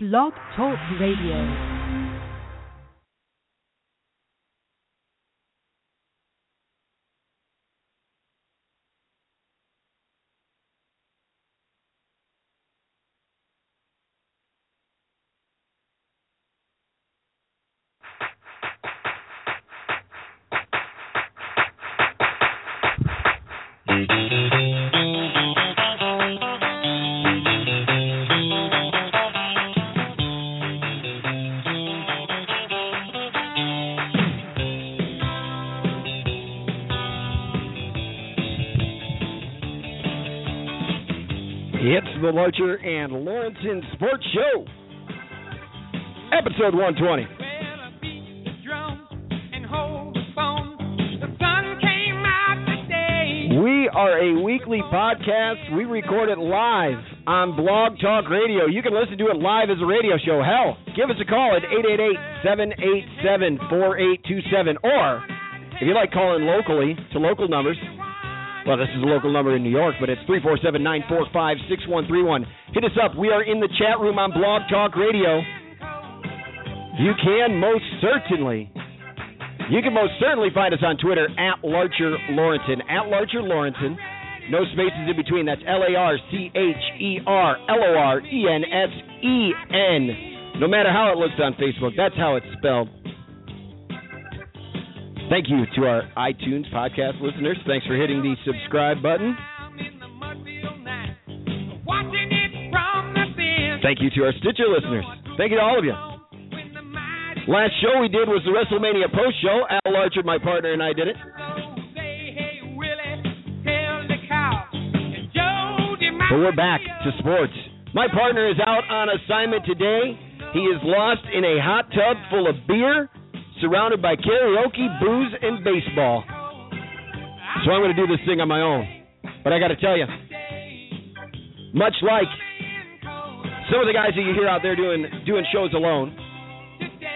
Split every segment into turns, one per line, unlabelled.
Blog Talk Radio.
Larcher and Lorensen Sports Show, episode 120. We are a weekly podcast. We record it live on Blog Talk Radio. You can listen to it live as a radio show. Hell, give us a call at 888-787-4827. Or, if you like calling locally to local numbers, well, this is a local number in New York, but it's 347 945 6131. Hit us up. We are in the chat room on Blog Talk Radio. You can most certainly. You can most certainly find us on Twitter at Larcher Lorensen. At Larcher Lorensen. No spaces in between. That's L A R C H E R L O R E N S E N. No matter how it looks on Facebook, that's how it's spelled. Thank you to our iTunes podcast listeners. Thanks for hitting the subscribe button. Thank you to our Stitcher listeners. Thank you to all of you. Last show we did was the WrestleMania post show. Al Larcher, my partner, and I did it. But we're back to sports. My partner is out on assignment today. He is lost in a hot tub full of beer, surrounded by karaoke, booze, and baseball. So I'm going to do this thing on my own. But I got to tell you, much like some of the guys that you hear out there doing doing shows alone,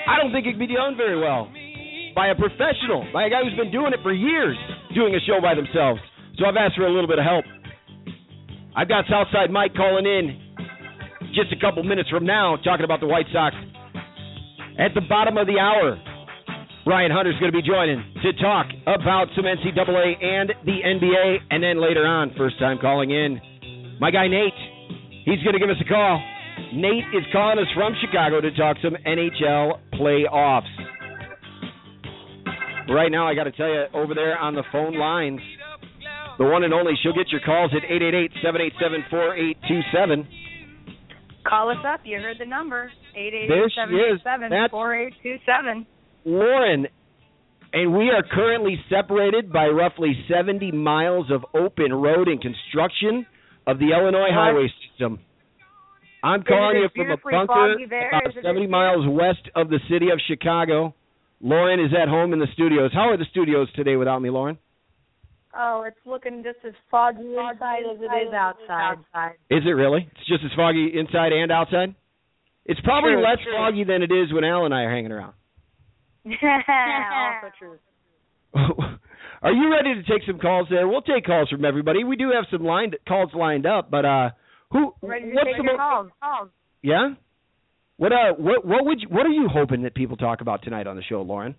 I don't think it can be done very well by a professional, by a guy who's been doing it for years, doing a show by themselves. So I've asked for a little bit of help. I've got Southside Mike calling in just a couple minutes from now, talking about the White Sox. At the bottom of the hour, Brian Hunter's going to be joining to talk about some NCAA and the NBA, and then later on, first time calling in, my guy Nate. He's going to give us a call. Nate is calling us from Chicago to talk some NHL playoffs. Right now, I got to tell you, over there on the phone lines, the one and only, she'll get your calls at 888 787 4827.
Call us up. You heard the number 888 787 4827.
Lauren, and we are currently separated by roughly 70 miles of open road and construction of the Illinois
What?
highway system. I'm calling you from a bunker about 70 miles west of the city of Chicago. Lauren is at home in the studios. How are the studios today without me, Lauren?
Oh, it's looking just as foggy inside as it is outside.
Is it really? It's just as foggy inside and outside? It's probably
True,
less
true.
foggy than it is when Al and I are hanging around.
Also true.
Are you ready to take some calls there? We'll take calls from everybody. We do have some lined calls lined up, but uh who
Ready to
what's
take
the
your
mo-
calls.
Yeah? What uh what what would you, what are you hoping that people talk about tonight on the show, Lauren?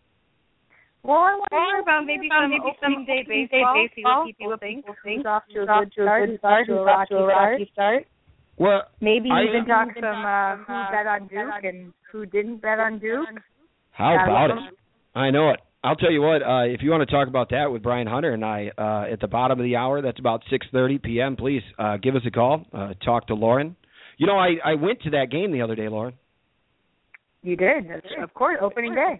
Well, I want to hear about maybe some maybe some day baseball. See what people think. Who's off to a good start? Who's off to a rocky start?
Well,
Maybe
I-
even talk some uh, who bet on Duke and who didn't bet on Duke.
How
Yeah,
about
welcome.
it? I know it. I'll tell you what, uh if you want to talk about that with Brian Hunter and I uh at the bottom of the hour, that's about 6:30 p.m., please uh give us a call, uh talk to Lauren. You know, I I went to that game the other day, Lauren.
You did, of course. Opening day.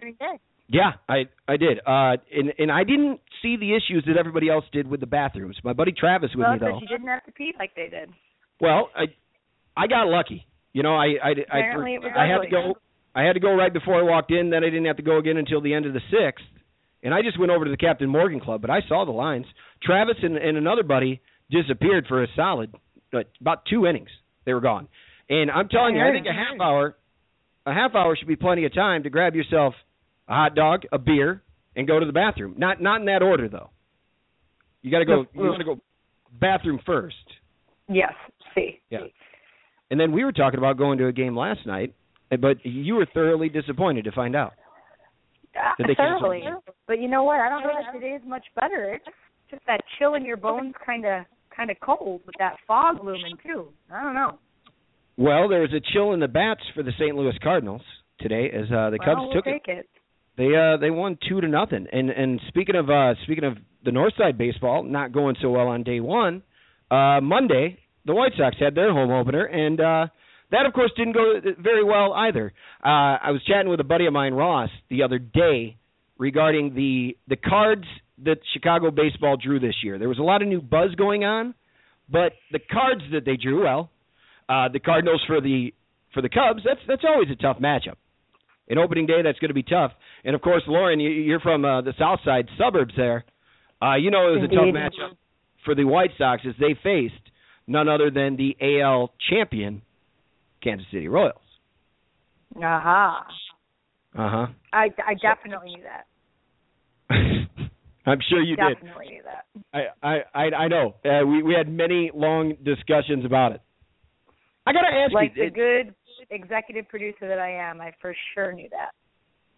Yeah, I I did. Uh and and I didn't see the issues that everybody else did with the bathrooms. My buddy Travis with
Well,
me though.
but you didn't have to pee like they did.
Well, I I got lucky. You know, I I I,
Apparently it
I had to go I had to go right before I walked in, then I didn't have to go again until the end of the 6th. And I just went over to the Captain Morgan Club, but I saw the lines. Travis and, and another buddy disappeared for a solid uh, about 2 innings. They were gone. And I'm telling you, I think a half hour a half hour should be plenty of time to grab yourself a hot dog, a beer, and go to the bathroom. Not not in that order though. You got to go you got to go bathroom first.
Yes. See.
Yeah. and then we were talking about going to a game last night, but you were thoroughly disappointed to find out.
Uh, thoroughly, but you know what? I don't know that today is much better. It's just that chill in your bones, kind of, kind of cold with that fog looming too. I don't know.
Well, there was a chill in the bats for the St. Louis Cardinals today as uh the Cubs
we'll
took
take it.
They uh they won two to nothing. And and speaking of uh speaking of the Northside baseball not going so well on day one, uh Monday the White Sox had their home opener and uh that of course didn't go very well either. Uh I was chatting with a buddy of mine Ross the other day regarding the the cards that Chicago baseball drew this year. There was a lot of new buzz going on, but the cards that they drew, well, uh the Cardinals for the for the Cubs, that's that's always a tough matchup. In opening day, that's going to be tough. And of course, Lauren, you, you're from uh, the South Side suburbs there. Uh, you know it was a tough matchup for the White Sox as they faced none other than the AL champion, Kansas City Royals.
Aha.
Uh huh.
I, I definitely knew that.
I'm sure you did.
definitely knew that.
I I I, I know. Uh, we we had many long discussions about it. I got to ask
Like
you.
the good executive producer that I am, I for sure knew that.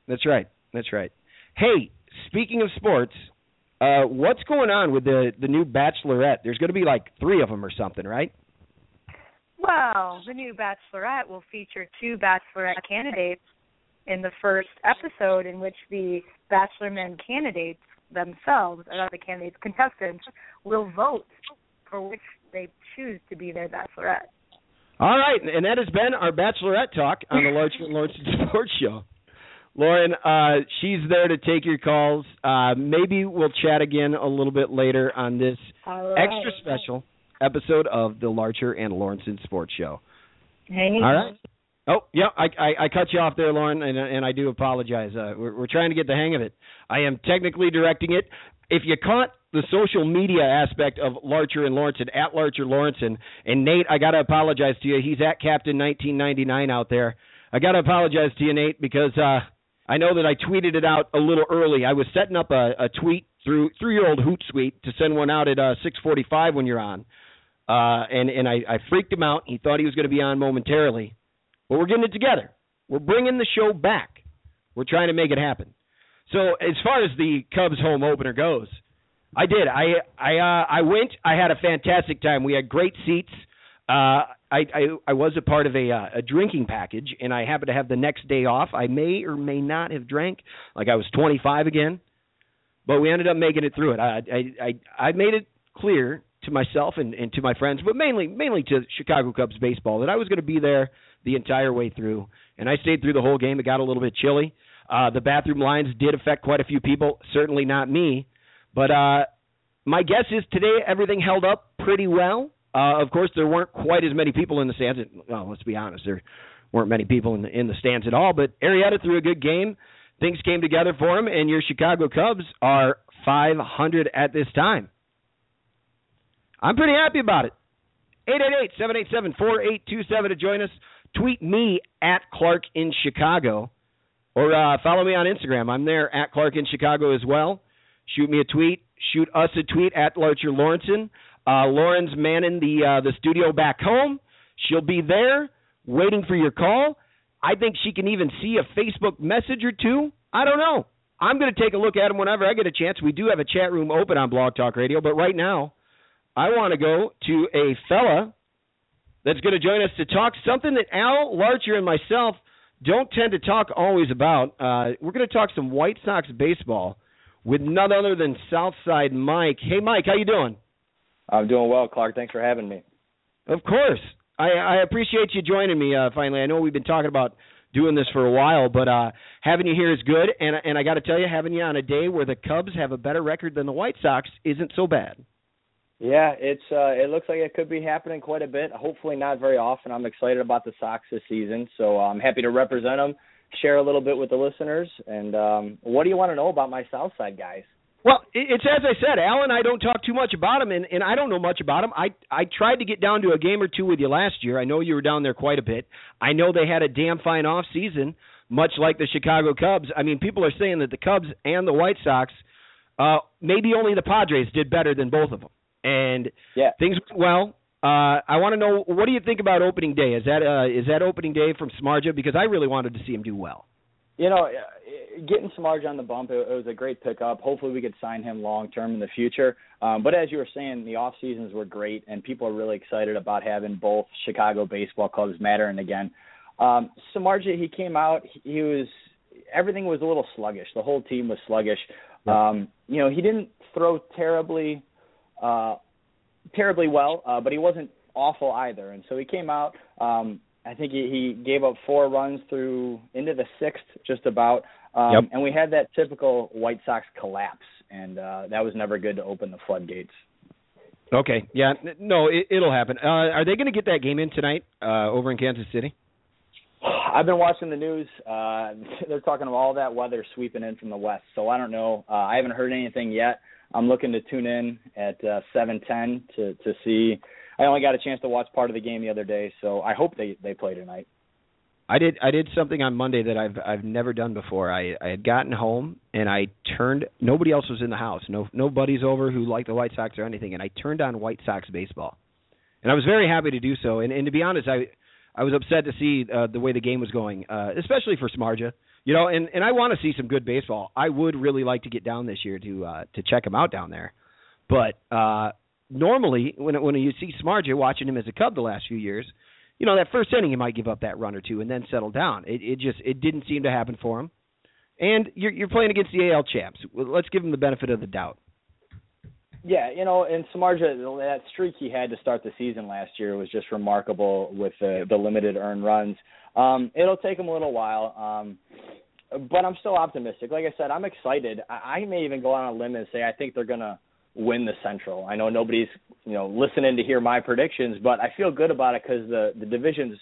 That's right. That's right. Hey, speaking of sports, uh, what's going on with the the new Bachelorette? There's going to be like three of them or something, right?
Well, the new Bachelorette will feature two Bachelorette candidates in the first episode, in which the Bachelor men candidates themselves, or the candidates, contestants, will vote for which they choose to be their Bachelorette.
All right, and that has been our Bachelorette talk on the Large Lawrence Sports Show. Lauren, uh, she's there to take your calls. Uh, maybe we'll chat again a little bit later on this
right.
extra special episode of the Larcher and Lorensen Sports Show.
Hey.
All right. Oh, yeah, I, I I cut you off there, Lauren, and and I do apologize. Uh, we're we're trying to get the hang of it. I am technically directing it. If you caught the social media aspect of Larcher and Lorensen at Larcher Lorensen and, and Nate, I got to apologize to you. He's at Captain 1999 out there. I got to apologize to you, Nate, because uh, I know that I tweeted it out a little early. I was setting up a, a tweet through through your old Hootsuite to send one out at uh, 6:45 when you're on, uh, and and I, I freaked him out. He thought he was going to be on momentarily, but we're getting it together. We're bringing the show back. We're trying to make it happen. So as far as the Cubs home opener goes, I did. I I uh, I went. I had a fantastic time. We had great seats. Uh, I, I I was a part of a uh, a drinking package, and I happened to have the next day off. I may or may not have drank, like I was 25 again, but we ended up making it through it. I I I, I made it clear to myself and, and to my friends, but mainly mainly to Chicago Cubs baseball that I was going to be there the entire way through, and I stayed through the whole game. It got a little bit chilly. Uh, the bathroom lines did affect quite a few people. Certainly not me, but uh, my guess is today everything held up pretty well. Uh, of course, there weren't quite as many people in the stands. Well, let's be honest, there weren't many people in the in the stands at all. But Arrieta threw a good game. Things came together for him, and your Chicago Cubs are 500 at this time. I'm pretty happy about it. 888-787-4827 to join us. Tweet me at Clark in Chicago, or uh, follow me on Instagram. I'm there at Clark in Chicago as well. Shoot me a tweet. Shoot us a tweet at Larcher Lorensen. Uh, Lauren's manning the uh, the studio back home. She'll be there waiting for your call. I think she can even see a Facebook message or two. I don't know. I'm going to take a look at them whenever I get a chance. We do have a chat room open on Blog Talk Radio, but right now I want to go to a fella that's going to join us to talk something that Al Larcher and myself don't tend to talk always about. Uh, we're going to talk some White Sox baseball with none other than Southside Mike. Hey, Mike, how you doing?
I'm doing well, Clark. Thanks for having me.
Of course. I, I appreciate you joining me uh, finally. I know we've been talking about doing this for a while, but uh, having you here is good. And and I got to tell you, having you on a day where the Cubs have a better record than the White Sox isn't so bad.
Yeah, it's uh it looks like it could be happening quite a bit. Hopefully not very often. I'm excited about the Sox this season, so I'm happy to represent them, share a little bit with the listeners. And um what do you want to know about my Southside guys?
Well, it's as I said, Al and I don't talk too much about him, and, and I don't know much about him. I I tried to get down to a game or two with you last year. I know you were down there quite a bit. I know they had a damn fine off season, much like the Chicago Cubs. I mean, people are saying that the Cubs and the White Sox, uh, maybe only the Padres did better than both of them, and
Yeah.
things went well. Uh, I want to know what do you think about opening day? Is that uh, is that opening day from Samardzija? Because I really wanted to see him do well.
You know, uh, getting Samardzija on the bump, it, it was a great pickup. Hopefully, we could sign him long term in the future. Um, but as you were saying, the off seasons were great, and people are really excited about having both Chicago baseball clubs mattering again. Um, Samardzija, he came out, he was everything was a little sluggish. The whole team was sluggish. Um, you know, he didn't throw terribly uh terribly well, uh, but he wasn't awful either. And so he came out. Um, I think he, he gave up four runs through into the sixth, just about. Um,
yep.
And we had that typical White Sox collapse, and uh, that was never good to open the floodgates.
Okay, yeah, no, it, it'll happen. Uh, are they going to get that game in tonight uh, over in Kansas City?
I've been watching the news. Uh, they're talking about all that weather sweeping in from the west, so I don't know. Uh, I haven't heard anything yet. I'm looking to tune in at uh, 7:10 to to see. I only got a chance to watch part of the game the other day, so I hope they they play tonight.
I did I did something on Monday that I've I've never done before. I I had gotten home and I turned nobody else was in the house. No no buddies over who liked the White Sox or anything and I turned on White Sox baseball. And I was very happy to do so and and to be honest I I was upset to see uh, the way the game was going, uh, especially for Samardzija. You know, and and I want to see some good baseball. I would really like to get down this year to uh, to check him out down there. But uh, normally, when when you see Samardzija watching him as a Cub the last few years, you know that first inning he might give up that run or two and then settle down. It it just it didn't seem to happen for him. And you're you're playing against the AL champs. Let's give him the benefit of the doubt.
Yeah, you know, and Samardzija, that streak he had to start the season last year was just remarkable with the, the limited earned runs. Um, it'll take him a little while, um, but I'm still optimistic. Like I said, I'm excited. I, I may even go on a limb and say I think they're gonna win the Central. I know nobody's you know listening to hear my predictions, but I feel good about it because the the division's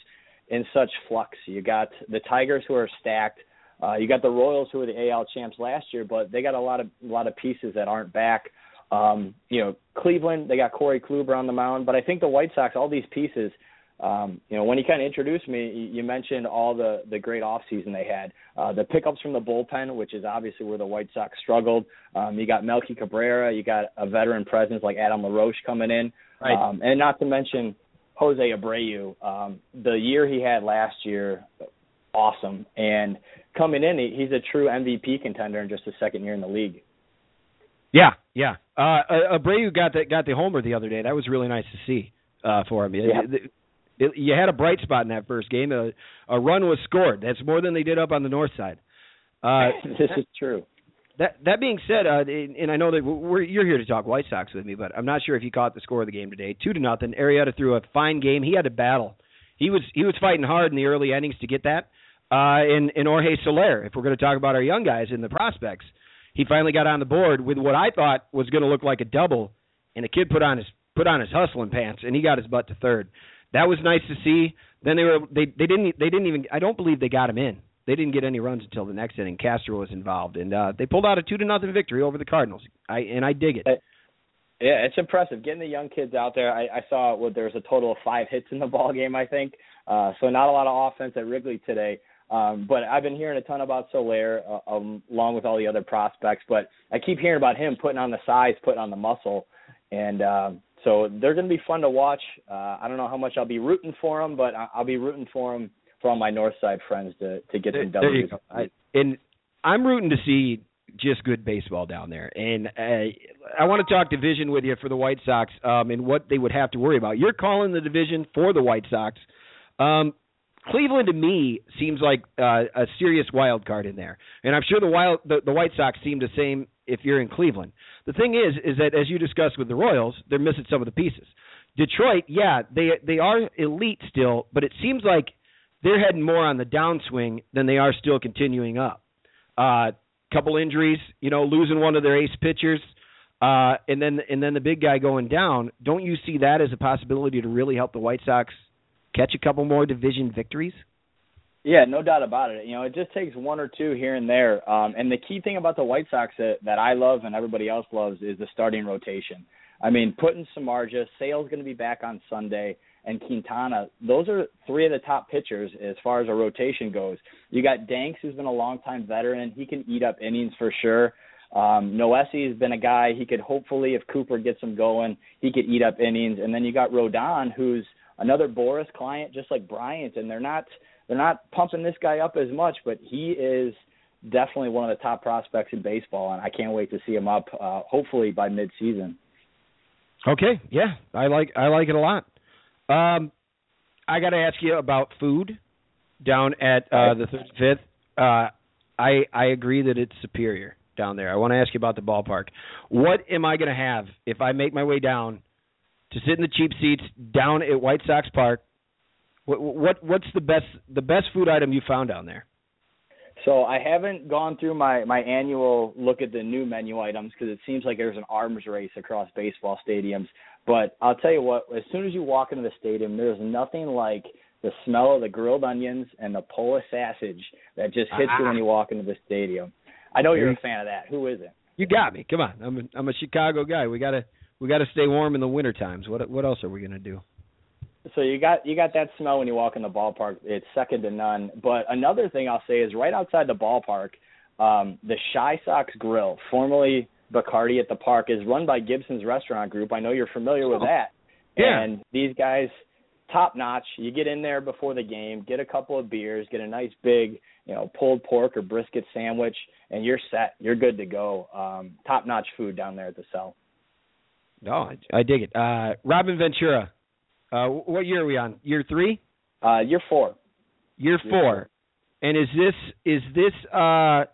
in such flux. You got the Tigers who are stacked. Uh, you got the Royals who were the AL champs last year, but they got a lot of a lot of pieces that aren't back. Um, you know, Cleveland, they got Corey Kluber on the mound, but I think the White Sox, all these pieces, um, you know, when you kind of introduced me, you mentioned all the the great off season they had. Uh, the pickups from the bullpen, which is obviously where the White Sox struggled. Um, you got Melky Cabrera, you got a veteran presence like Adam LaRoche coming in,
right.
um, and not to mention Jose Abreu. Um, the year he had last year, awesome, and coming in, he's a true MVP contender in just his second year in the league.
Yeah, yeah. Uh, Abreu got the got the homer the other day. That was really nice to see uh, for him.
Yeah.
It, it, you had a bright spot in that first game. A, a run was scored. That's more than they did up on the north side. Uh,
this is true.
That that being said, uh, and I know that we're, you're here to talk White Sox with me, but I'm not sure if you caught the score of the game today. Two to nothing. Arrieta threw a fine game. He had to battle. He was he was fighting hard in the early innings to get that. Uh, and and Jorge Soler, if we're going to talk about our young guys and the prospects, he finally got on the board with what I thought was going to look like a double, and the kid put on his put on his hustling pants and he got his butt to third. That was nice to see. Then they were they they didn't they didn't even I don't believe they got him in. They didn't get any runs until the next inning. Castro was involved, and uh, they pulled out a two to nothing victory over the Cardinals. I and I dig it.
Yeah, it's impressive getting the young kids out there. I, I saw well, there was a total of five hits in the ball game, I think. Uh, so not a lot of offense at Wrigley today. Um, but I've been hearing a ton about Soler uh, um, along with all the other prospects. But I keep hearing about him putting on the size, putting on the muscle, and um, so they're going to be fun to watch. Uh, I don't know how much I'll be rooting for them, but I'll be rooting for them for all my North Side friends to to get some
there, W's. I, and I'm rooting to see just good baseball down there. And uh, I want to talk division with you for the White Sox um, and what they would have to worry about. You're calling the division for the White Sox. Um, Cleveland to me seems like uh, a serious wild card in there, and I'm sure the wild the, the White Sox seem the same if you're in Cleveland. The thing is, is that as you discussed with the Royals, they're missing some of the pieces. Detroit, yeah, they they are elite still, but it seems like they're heading more on the downswing than they are still continuing up. Uh, couple injuries, you know, losing one of their ace pitchers, uh, and then and then the big guy going down. Don't you see that as a possibility to really help the White Sox catch a couple more division victories?
Yeah, no doubt about it. You know, it just takes one or two here and there. Um, and the key thing about the White Sox that, that I love and everybody else loves is the starting rotation. I mean, putting Samardzija, Sale's going to be back on Sunday, and Quintana. Those are three of the top pitchers as far as a rotation goes. You got Danks, who's been a long time veteran. He can eat up innings for sure. Um, Noesi has been a guy he could hopefully, if Cooper gets him going, he could eat up innings. And then you got Rodon, who's another Boras client, just like Bryant, and they're not they're not pumping this guy up as much, but he is definitely one of the top prospects in baseball, and I can't wait to see him up. Uh, hopefully by mid-season.
Okay, yeah, I like I like it a lot. Um, I got to ask you about food down at uh, the 35th. Uh, I I agree that it's superior down there. I want to ask you about the ballpark. What am I going to have if I make my way down to sit in the cheap seats down at White Sox Park? What, what what's the best the best food item you found down there?
So I haven't gone through my my annual look at the new menu items because it seems like there's an arms race across baseball stadiums. But I'll tell you what, as soon as you walk into the stadium, there's nothing like the smell of the grilled onions and the Polish sausage that just hits you when you walk into the stadium. I know you're a fan of that. Who isn't?
You got me. Come on. I'm a, I'm a Chicago guy. We gotta we gotta stay warm in the winter times. What what else are we gonna do?
So you got you got that smell when you walk in the ballpark. It's second to none. But another thing I'll say is right outside the ballpark, um, the Chi Sox Grill, formerly Bacardi at the Park, is run by Gibson's Restaurant Group. I know you're familiar with that.
Yeah.
And these guys, top notch. You get in there before the game, get a couple of beers, get a nice big, you know, pulled pork or brisket sandwich, and you're set. You're good to go. Um, top notch food down there at the cell.
No, I, I dig it. Uh, Robin Ventura, uh, what year are we on? Year three?
Uh, year four.
Year,
Year
four. And is this is this uh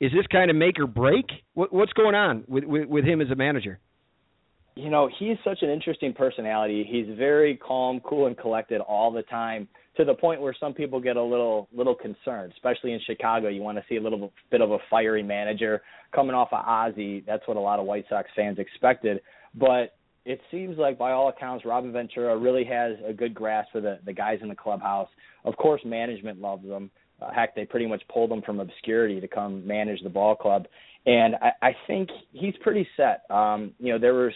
is this kind of make or break? What, what's going on with, with with him as a manager?
you know, he's such an interesting personality. He's very calm, cool, and collected all the time, to the point where some people get a little little concerned, especially in Chicago. You want to see a little bit of a fiery manager coming off of Ozzie. That's what a lot of White Sox fans expected. But it seems like, by all accounts, Robin Ventura really has a good grasp for the the guys in the clubhouse. Of course, management loves him. Uh, heck, they pretty much pulled him from obscurity to come manage the ball club, and I, I think he's pretty set. Um, you know, there was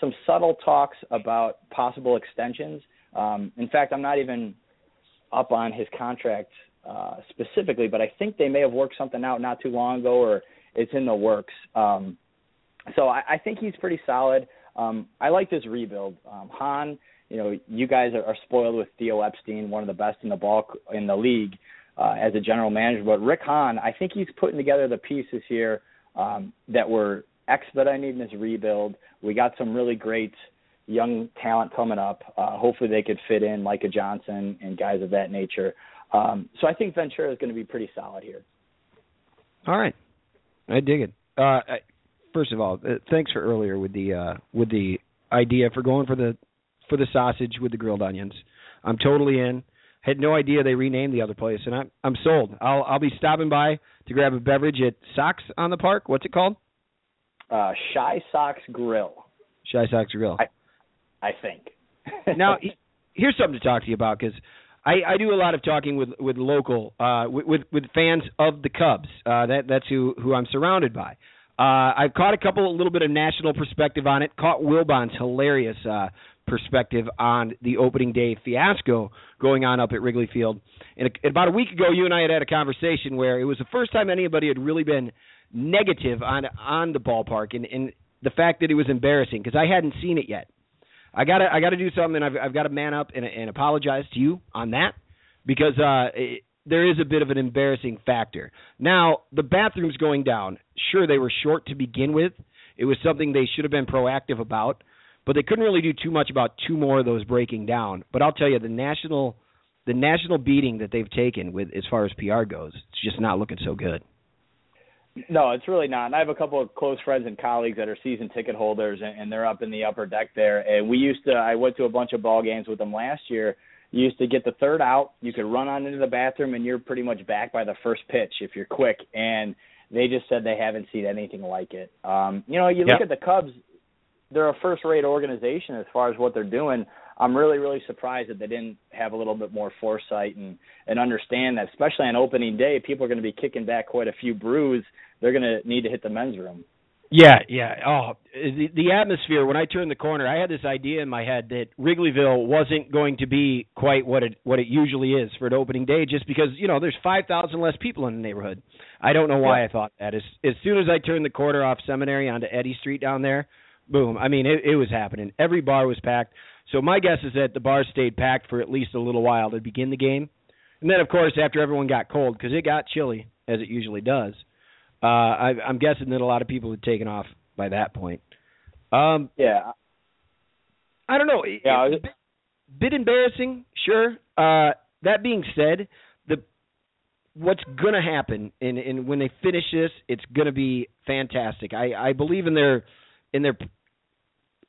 some subtle talks about possible extensions. Um, in fact, I'm not even up on his contract uh, specifically, but I think they may have worked something out not too long ago, or it's in the works. Um, so I, I think he's pretty solid. Um, I like this rebuild. Um, Han, you know, you guys are, are spoiled with Theo Epstein, one of the best in the ball in the league uh, as a general manager. But Rick Hahn, I think he's putting together the pieces here um, that were expediting this rebuild. We got some really great young talent coming up. Uh, hopefully, they could fit in Micah Johnson and guys of that nature. Um, so I think Ventura is going to be pretty solid here.
All right, I dig it. Uh, I, first of all, uh, thanks for earlier with the uh, with the idea for going for the for the sausage with the grilled onions. I'm totally in. Had no idea they renamed the other place, and I'm I'm sold. I'll I'll be stopping by to grab a beverage at Socks on the Park. What's it called?
Uh, Chi Sox Grill,
Chi Sox Grill.
I, I think.
now, here's something to talk to you about because I, I do a lot of talking with with local uh, with, with with fans of the Cubs. Uh, that that's who who I'm surrounded by. Uh, I've caught a couple, a little bit of national perspective on it. Caught Wilbon's hilarious uh, perspective on the opening day fiasco going on up at Wrigley Field. And a, about a week ago, you and I had had a conversation where it was the first time anybody had really been negative on on the ballpark and, and the fact that it was embarrassing because I hadn't seen it yet. I gotta I gotta do something. I've I've got to man up and, and apologize to you on that because uh, it, there is a bit of an embarrassing factor. Now the bathrooms going down. Sure, they were short to begin with. It was something they should have been proactive about, but they couldn't really do too much about two more of those breaking down. But I'll tell you, the national the national beating that they've taken with as far as PR goes, it's just not looking so good.
No, it's really not. And I have a couple of close friends and colleagues that are season ticket holders, and, and they're up in the upper deck there. And we used to. I went to a bunch of ball games with them last year. You used to get the third out. You could run on into the bathroom, and you're pretty much back by the first pitch if you're quick. And they just said they haven't seen anything like it. Um, you know, you look
Yep.
at the Cubs. They're a first-rate organization as far as what they're doing. I'm really, really surprised that they didn't have a little bit more foresight and and understand that, especially on opening day, people are going to be kicking back quite a few brews. They're going to need to hit the men's room.
Yeah, yeah. Oh, the, the atmosphere when I turned the corner, I had this idea in my head that Wrigleyville wasn't going to be quite what it what it usually is for an opening day, just because you know there's five thousand less people in the neighborhood. I don't know why
Yeah.
I thought that. As as soon as I turned the corner off Seminary onto Eddy Street down there, boom. I mean, it, it was happening. Every bar was packed. So my guess is that the bar stayed packed for at least a little while to begin the game, and then of course after everyone got cold because it got chilly as it usually does. Uh, I, I'm guessing that a lot of people had taken off by that point. Um,
Yeah,
I don't know.
Yeah, I
it's a bit, bit embarrassing, sure. Uh, that being said, the what's gonna happen, and, and when they finish this, it's gonna be fantastic. I, I believe in their in their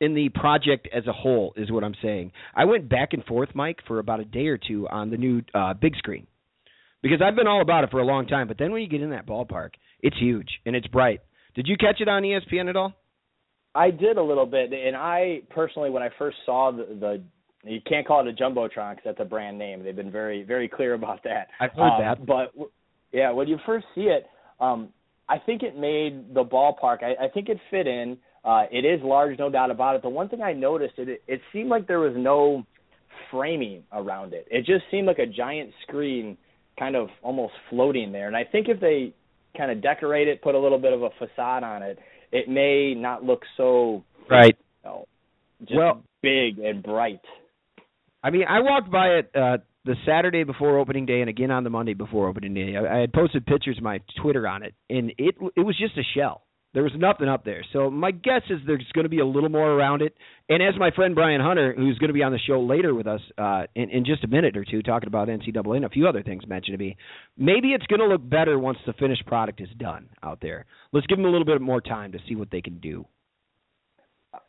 in the project as a whole is what I'm saying. I went back and forth, Mike, for about a day or two on the new uh, big screen because I've been all about it for a long time. But then when you get in that ballpark, it's huge and it's bright. Did you catch it on ESPN at all?
I did a little bit, and I personally, when I first saw the, the you can't call it a jumbotron because that's a brand name. They've been very, very clear about that.
I've heard
Um,
that.
But yeah, when you first see it, um, I think it made the ballpark. I, I think it fit in. Uh, it is large, no doubt about it. The one thing I noticed, it it seemed like there was no framing around it. It just seemed like a giant screen, kind of almost floating there. And I think if they kind of decorate it, put a little bit of a facade on it, it may not look so
Right.
you know, just
Well-
big and bright.
I mean, I walked by it uh, the Saturday before opening day, and again on the Monday before opening day. I, I had posted pictures of my Twitter on it, and it it was just a shell. There was nothing up there. So my guess is there's going to be a little more around it. And as my friend Brian Hunter, who's going to be on the show later with us uh, in, in just a minute or two, talking about NCAA and a few other things mentioned to me, maybe it's going to look better once the finished product is done out there. Let's give them a little bit more time to see what they can do.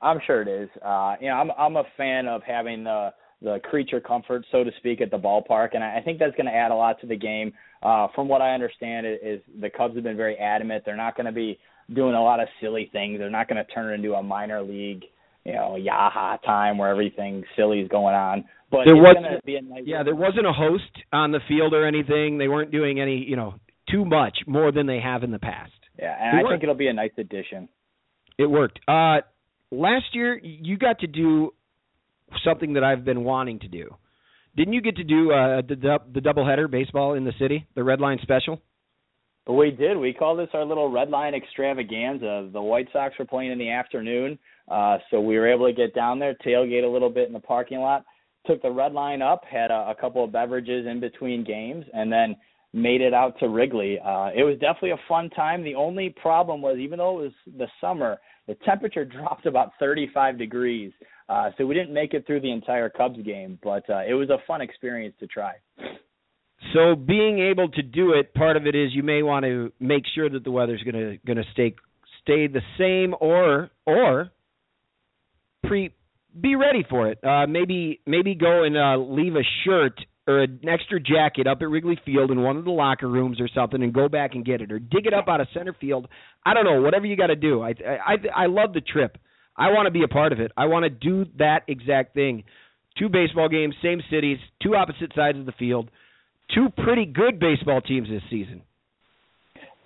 I'm sure it is. Uh, you know, I'm I'm a fan of having the the creature comfort, so to speak, at the ballpark, and I I think that's going to add a lot to the game. Uh, from what I understand, is, is the Cubs have been very adamant. They're not going to be doing a lot of silly things. They're not going to turn it into a minor league, you know, yaha time where everything silly is going on. But
There was-
be a nice.
Yeah, there wasn't a host on the field or anything. They weren't doing any, you know, too much more than they have in the past.
Yeah, and
It
I
worked.
think it'll be a nice addition.
It worked. Uh last year you got to do something that I've been wanting to do. Didn't you get to do uh the the doubleheader baseball in the city, the Red Line special?
We did. We call this our little red line extravaganza. The White Sox were playing in the afternoon, uh, so we were able to get down there, tailgate a little bit in the parking lot, took the red line up, had a, a couple of beverages in between games, and then made it out to Wrigley. Uh, it was definitely a fun time. The only problem was, even though it was the summer, the temperature dropped about 35 degrees, uh, so we didn't make it through the entire Cubs game. But uh, it was a fun experience to try.
So being able to do it, part of it is you may want to make sure that the weather's going to going to stay stay the same or or pre be ready for it. Uh maybe maybe go and uh leave a shirt or an extra jacket up at Wrigley Field in one of the locker rooms or something and go back and get it or dig it up out of center field. I don't know, whatever you got to do. I I I love the trip. I want to be a part of it. I want to do that exact thing. Two baseball games, same cities, two opposite sides of the field two pretty good baseball teams this season.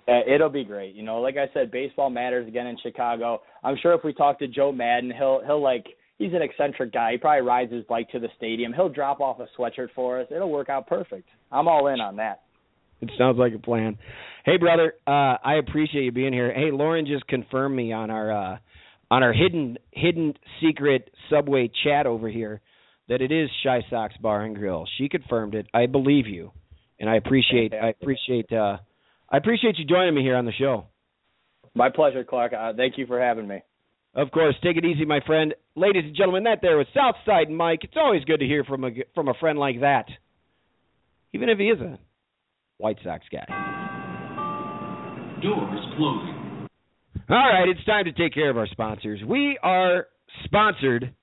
Uh, it'll be great. You know, like I said, baseball matters again in Chicago. I'm sure if we talk to Joe Maddon, he'll he'll like he's an eccentric guy. He probably rides his bike to the stadium. He'll drop off a sweatshirt for us. It'll work out perfect. I'm all in on that.
It sounds like a plan. Hey, brother, uh, I appreciate you being here. Hey, Lauren just confirmed me on our uh, on our hidden hidden secret subway chat over here that it is Chi Sox Bar and Grill. She confirmed it. I believe you, and I appreciate I appreciate uh, I appreciate you joining me here on the show.
My pleasure, Clark. Uh, thank you for having me.
Of course, take it easy, my friend. Ladies and gentlemen, that there was Southside Mike. It's always good to hear from a from a friend like that, even if he is a White Sox guy.
Doors closing.
All right, it's time to take care of our sponsors. We are sponsored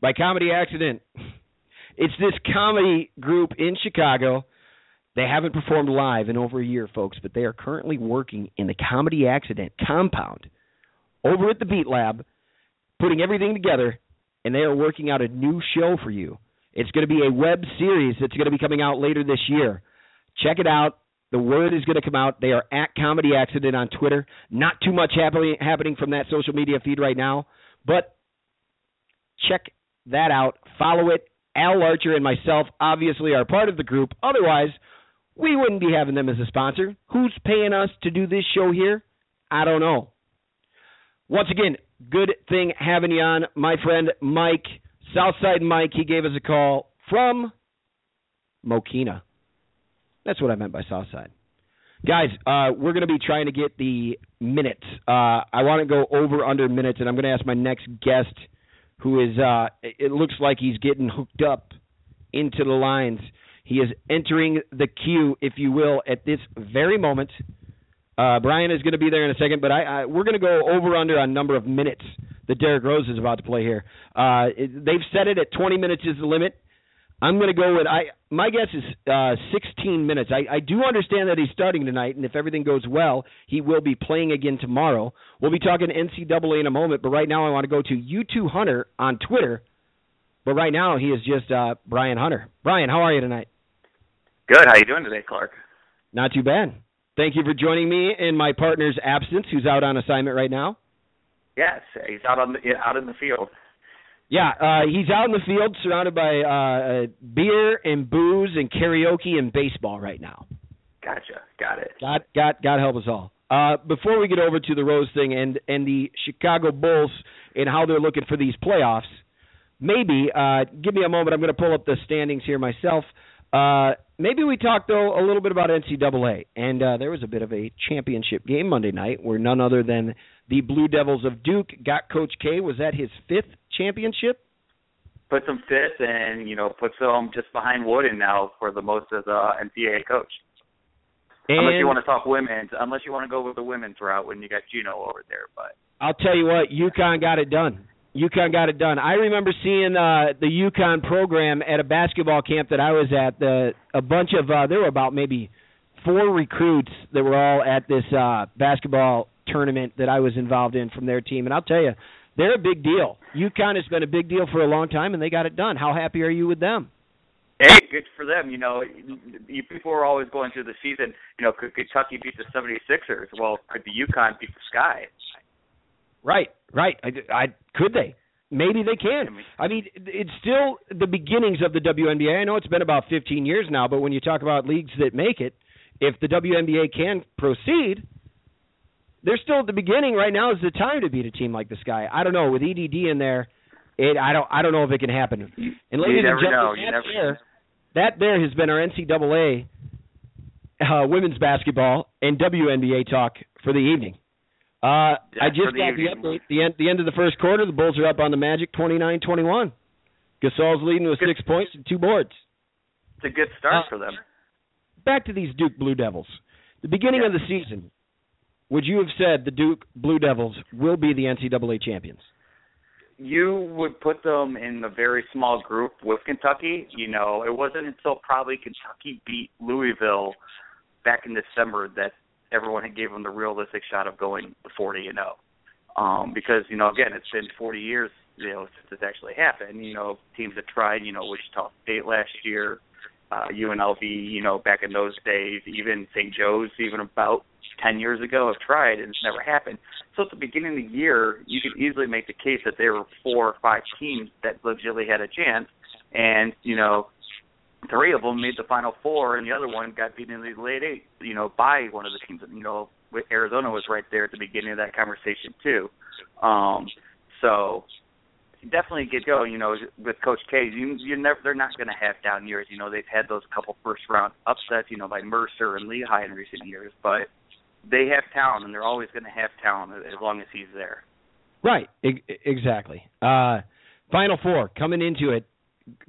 by Comedy Accident. It's this comedy group in Chicago. They haven't performed live in over a year, folks, but they are currently working in the Comedy Accident compound over at the Beat Lab, putting everything together, and they are working out a new show for you. It's going to be a web series that's going to be coming out later this year. Check it out. The word is going to come out. They are at Comedy Accident on Twitter. Not too much happening happening from that social media feed right now, but check that out. Follow it. Al Larcher and myself obviously are part of the group. Otherwise, we wouldn't be having them as a sponsor. Who's paying us to do this show here? I don't know. Once again, good thing having you on, my friend Mike, Southside Mike. He gave us a call from Mokena. That's what I meant by Southside. Guys, uh, we're going to be trying to get the minutes. Uh, I want to go over under minutes, and I'm going to ask my next guest, who is, uh, it looks like he's getting hooked up into the lines. He is entering the queue, if you will, at this very moment. Uh, Brian is going to be there in a second, but I, I we're going to go over under on number of minutes that Derrick Rose is about to play here. Uh, it, they've set it at 20 minutes is the limit. I'm going to go with I. My guess is uh, 16 minutes. I, I do understand that he's starting tonight, and if everything goes well, he will be playing again tomorrow. We'll be talking NCAA in a moment, but right now I want to go to U2 Hunter on Twitter. But right now he is just uh, Brian Hunter. Brian, how are you tonight?
Good. How you doing today, Clark?
Not too bad. Thank you for joining me in my partner's absence, who's out on assignment right now.
Yes, he's out on the out in the field.
Yeah, uh, he's out in the field, surrounded by uh, beer and booze and karaoke and baseball right now.
Gotcha. Got it.
God, God, God help us all. Uh, before we get over to the Rose thing and and the Chicago Bulls and how they're looking for these playoffs, maybe uh, give me a moment. I'm going to pull up the standings here myself. Uh, maybe we talk though a little bit about NCAA, and uh, there was a bit of a championship game Monday night where none other than the Blue Devils of Duke got Coach K. Was that his fifth championship?
Puts him fifth, and you know puts him just behind Wooden now for the most as a NCAA coach.
And
unless you want to talk women's, unless you want to go with the women's route when you got Gino over there, but
I'll tell you what, UConn got it done. UConn got it done. I remember seeing uh, the UConn program at a basketball camp that I was at. The a bunch of uh, there were about maybe four recruits that were all at this uh, basketball tournament that I was involved in from their team, and I'll tell you, they're a big deal. UConn has been a big deal for a long time, and they got it done. How happy are you with them?
Hey, good for them. You know, you, people are always going through the season. You know, could Kentucky beat the 76ers? Well, could the UConn beat the Sky?
Right, right. I, I could they? Maybe they can. I mean, it's still the beginnings of the WNBA. I know it's been about 15 years now, but when you talk about leagues that make it, if the WNBA can proceed, they're still at the beginning. Right now is the time to beat a team like this guy? I don't know with EDD in there. It I don't I don't know if it can happen. And ladies and gentlemen, that, there, that there has been our NCAA uh, women's basketball and WNBA talk for the evening. Uh,
Yeah,
I just
the
got the update. The end, the end of the first quarter, the Bulls are up on the Magic, 29-21. Gasol's leading with
Good.
six points and two boards.
It's a good start
Uh,
for them.
Back to these Duke Blue Devils. The beginning
Yeah.
of the season, would you have said the Duke Blue Devils will be the NCAA champions?
you would put them in a very small group with Kentucky. You know, it wasn't until probably Kentucky beat Louisville back in December that everyone had gave them the realistic shot of going 40 and 0. Um, because you know, again, it's been 40 years, you know, since it's actually happened. You know, teams have tried. You know, Wichita State last year, uh, UNLV. You know, back in those days, even St. Joe's, even about 10 years ago, have tried, and it's never happened. So at the beginning of the year, you could easily make the case that there were four or five teams that legitimately had a chance, and you know, three of them made the final four, and the other one got beaten in the Elite Eight. You know, by one of the teams. You know, Arizona was right there at the beginning of that conversation too. Um, so definitely get going. You know, with Coach K, you you never they're not going to have down years. You know, they've had those couple first round upsets. You know, by Mercer and Lehigh in recent years, but they have talent, and they're always going to have talent as long as he's there.
Right, e- exactly. Uh, Final four coming into it.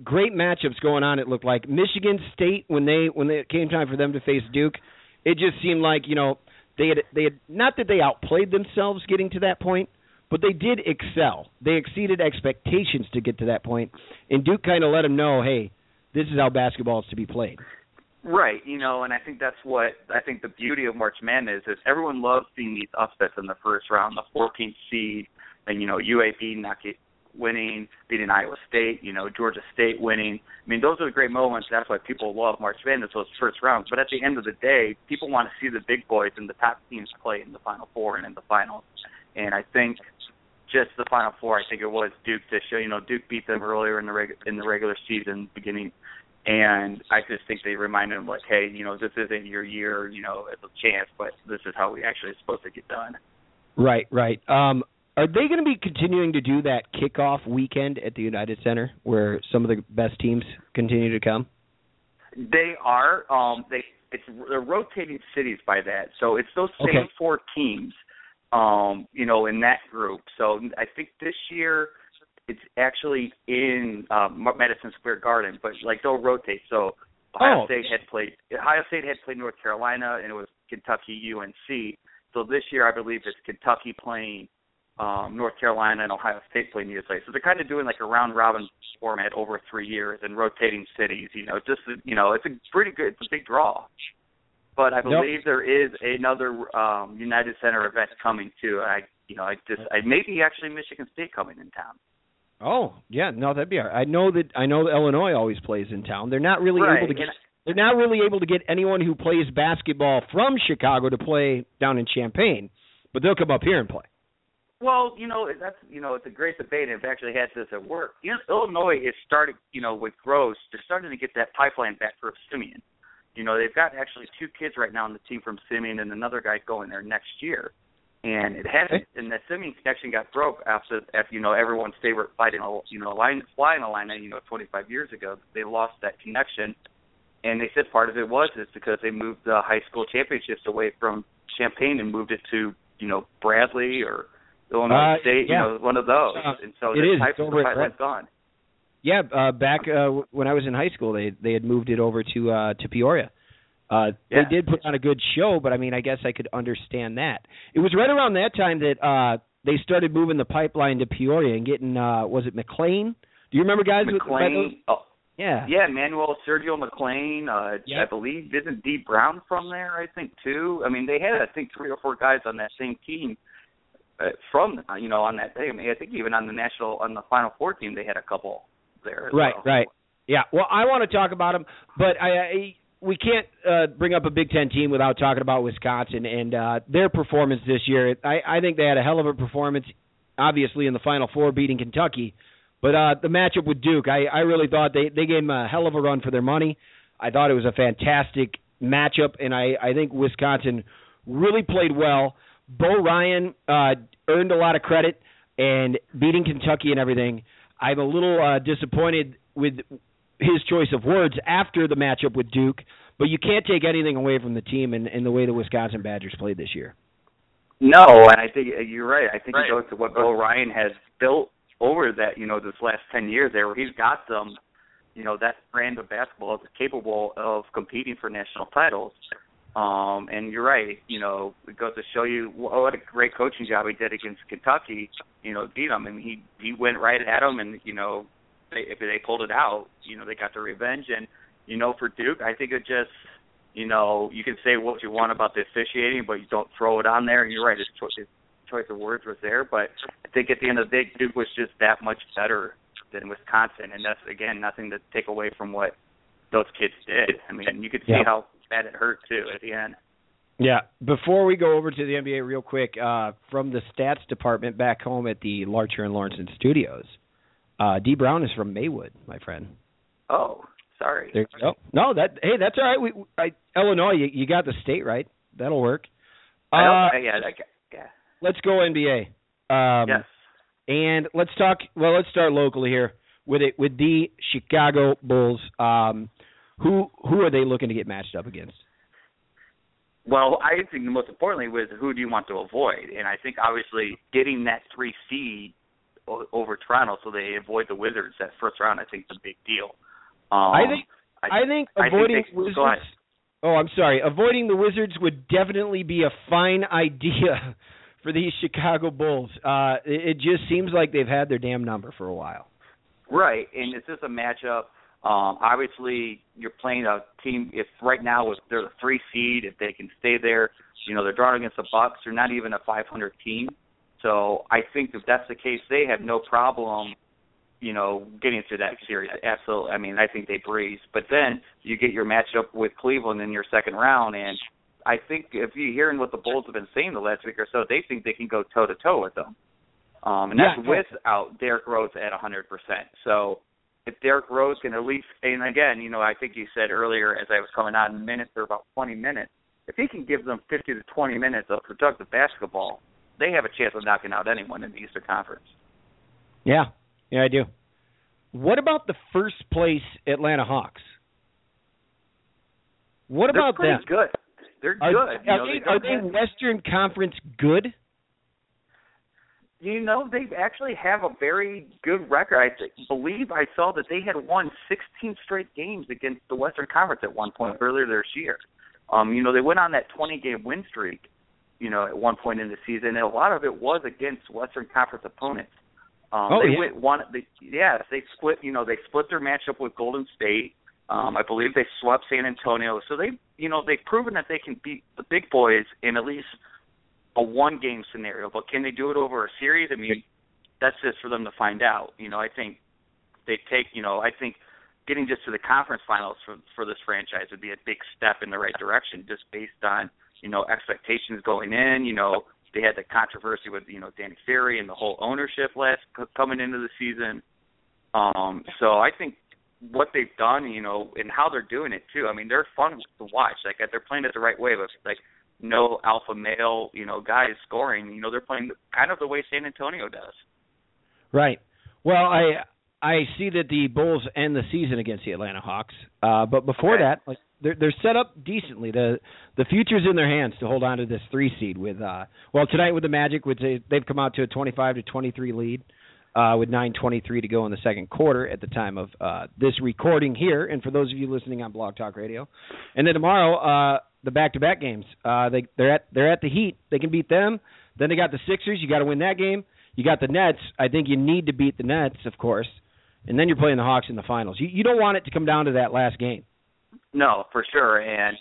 Great matchups going on. It looked like Michigan State when they when it came time for them to face Duke. It just seemed like you know they had they had not that they outplayed themselves getting to that point, but they did excel. They exceeded expectations to get to that point, and Duke kind of let them know, hey, this is how basketball is to be played.
Right, you know, and I think that's what I think the beauty of March Madness is. Everyone loves seeing these upsets in the first round, the 14th seed, and you know UAB knock it winning, beating Iowa State, you know, Georgia State winning. I mean, those are the great moments. That's why people love March Madness, those first rounds. But at the end of the day, people want to see the big boys and the top teams play in the Final Four and in the finals. And I think just the Final Four, I think it was Duke to show. You know, Duke beat them earlier in the reg- in the regular season beginning and I just think they reminded him like, hey, you know, this isn't your year, you know, it's a chance, but this is how we actually supposed to get done.
Right, right. Um, are they going to be continuing to do that kickoff weekend at the United Center, where some of the best teams continue to come?
They are. Um, they it's they're rotating cities by that, so it's those same
Okay.
four teams, um, you know, in that group. So I think this year it's actually in um, Madison Square Garden, but like they'll rotate. So Ohio
Oh.
State had played Ohio State had played North Carolina, and it was Kentucky UNC. So this year, I believe it's Kentucky playing um, North Carolina and Ohio State playing USA. So they're kind of doing like a round robin format over three years and rotating cities. You know, just you know, it's a pretty good, it's a big draw. But I
Yep.
believe there is another um, United Center event coming too. I, you know, I just, I maybe actually Michigan State coming in town.
Oh, yeah, no, that'd be all right. I know that I know that Illinois always plays in town. They're not really
right.
able to get
and-
they're not really able to get anyone who plays basketball from Chicago to play down in Champaign, but they'll come up here and play.
Well, you know that's you know it's a great debate, and I've actually had this at work. You know, Illinois is starting, you know, with Groce, they're starting to get that pipeline back for Simeon. You know, they've got actually two kids right now on the team from Simeon, and another guy going there next year. And it hasn't, and that Simeon connection got broke after, after you know, everyone's favorite fighting, you know, line flying Illini, you know, 25 years ago. They lost that connection, and they said part of it was is because they moved the high school championships away from Champaign and moved it to, you know, Bradley or Illinois
Uh,
State,
yeah.
you know, one of those.
Uh,
and so the type
It's
of pipeline's gone.
Yeah, uh back uh when I was in high school they they had moved it over to uh to Peoria. Uh
Yeah.
they did put on a good show, but I mean I guess I could understand that. It was right around that time that uh they started moving the pipeline to Peoria and getting uh was it McClain? Do you remember guys with?
McLean, oh,
Yeah.
yeah, Manual Sergio McClain. Uh,
Yeah.
I believe isn't Dee Brown from there? I think too. I mean, they had I think three or four guys on that same team uh, from uh, you know on that day. I mean, I think even on the national on the Final Four team they had a couple there.
Right,
well.
right. Yeah. Well, I want to talk about them, but I, I we can't uh, bring up a Big Ten team without talking about Wisconsin and uh, their performance this year. I, I think they had a hell of a performance, obviously in the Final Four, beating Kentucky. But uh, the matchup with Duke, I, I really thought they they gave them a hell of a run for their money. I thought it was a fantastic matchup, and I, I think Wisconsin really played well. Bo Ryan uh, earned a lot of credit and beating Kentucky and everything. I'm a little uh, disappointed with his choice of words after the matchup with Duke, but you can't take anything away from the team and, and the way the Wisconsin Badgers played this year.
No, and I think uh, you're right. I think
Right.
it goes to what Bo Ryan has built over that, you know, this last ten years there, where he's got them, you know, that brand of basketball that's capable of competing for national titles. Um, and you're right. You know, it goes to show you what a great coaching job he did against Kentucky. You know, beat them, and he he went right at them, and you know, they, if they pulled it out, you know, they got the revenge. And you know, for Duke, I think it just you know, you can say what you want about the officiating, but you don't throw it on there. And you're right, his choice, his choice of words was there. But I think at the end of the day, Duke was just that much better than Wisconsin, and that's again nothing to take away from what those kids did. I mean, you could see
Yeah.
how bad it hurt too at the end.
Yeah. Before we go over to the NBA real quick, uh, from the stats department back home at the Larcher and Lorensen Studios, uh, Dee Brown is from Maywood, my friend.
Oh, sorry.
There you go. No, that hey, that's all right. We, I, Illinois, you, you got the state right. That'll work.
I
Uh,
don't, yeah, that, yeah,
let's go NBA. Um,
yes.
And let's talk. Well, let's start locally here with it with the Chicago Bulls. Um, who who are they looking to get matched up against?
Well, I think the most importantly was who do you want to avoid, and I think obviously getting that three seed over Toronto so they avoid the Wizards that first round. I think is a big deal. Um,
I think
I,
I think
I think
avoiding
they-
Wizards. Oh, I'm sorry. Avoiding the Wizards would definitely be a fine idea for these Chicago Bulls. Uh, it, it just seems like they've had their damn number for a while.
Right, and it's just a matchup. Um, obviously, you're playing a team. If right now if they're the three seed, if they can stay there, you know they're drawing against the Bucks. They're not even a 500 team. So I think if that's the case, they have no problem you know, getting through that series. Absolutely. I mean, I think they breeze. But then you get your matchup with Cleveland in your second round, and I think if you're hearing what the Bulls have been saying the last week or so, they think they can go toe to toe with them. Um, and that's
yeah.
without Derrick Rose at 100%. So if Derrick Rose can at least, and again, you know, I think you said earlier as I was coming on, minutes or about 20 minutes. If he can give them 50 to 20 minutes of productive basketball, they have a chance of knocking out anyone in the Eastern Conference.
Yeah, yeah, I do. What about the first place Atlanta Hawks? What
They're
about them?
good. They're
Are,
good. You
are
know,
they, are they Western Conference good?
You know, they actually have a very good record. I th- believe I saw that they had won 16 straight games against the Western Conference at one point earlier this year. Um, you know, they went on that 20-game win streak, you know, at one point in the season, and a lot of it was against Western Conference opponents. Um,
Oh,
they
yeah.
went one. They, yes, they split. You know, they split their matchup with Golden State. Um, I believe they swept San Antonio. So they, you know, they've proven that they can beat the big boys in at least a one game scenario. But can they do it over a series? I mean, that's just for them to find out. You know, I think they take. You know, I think getting just to the conference finals for for this franchise would be a big step in the right direction, just based on you know expectations going in. You know, they had the controversy with you know Danny Ferry and the whole ownership last c- coming into the season. Um, so I think what they've done, you know, and how they're doing it too. I mean, they're fun to watch. Like they're playing it the right way, but like no alpha male, you know, guys scoring. You know, they're playing kind of the way San Antonio does.
Right. Well, I I see that the Bulls end the season against the Atlanta Hawks. Uh, but before
Okay.
that, like they're they're set up decently. The the future's in their hands to hold on to this three seed with uh well tonight with the Magic, which they they've come out to a twenty five to twenty three lead. Uh, with 9:23 to go in the second quarter at the time of uh, this recording here, and for those of you listening on Blog Talk Radio, and then tomorrow uh, the back-to-back games. Uh, they they're at they're at the Heat. They can beat them. Then they got the Sixers. You got to win that game. You got the Nets. I think you need to beat the Nets, of course, and then you're playing the Hawks in the finals. You you don't want it to come down to that last game.
No, for sure. And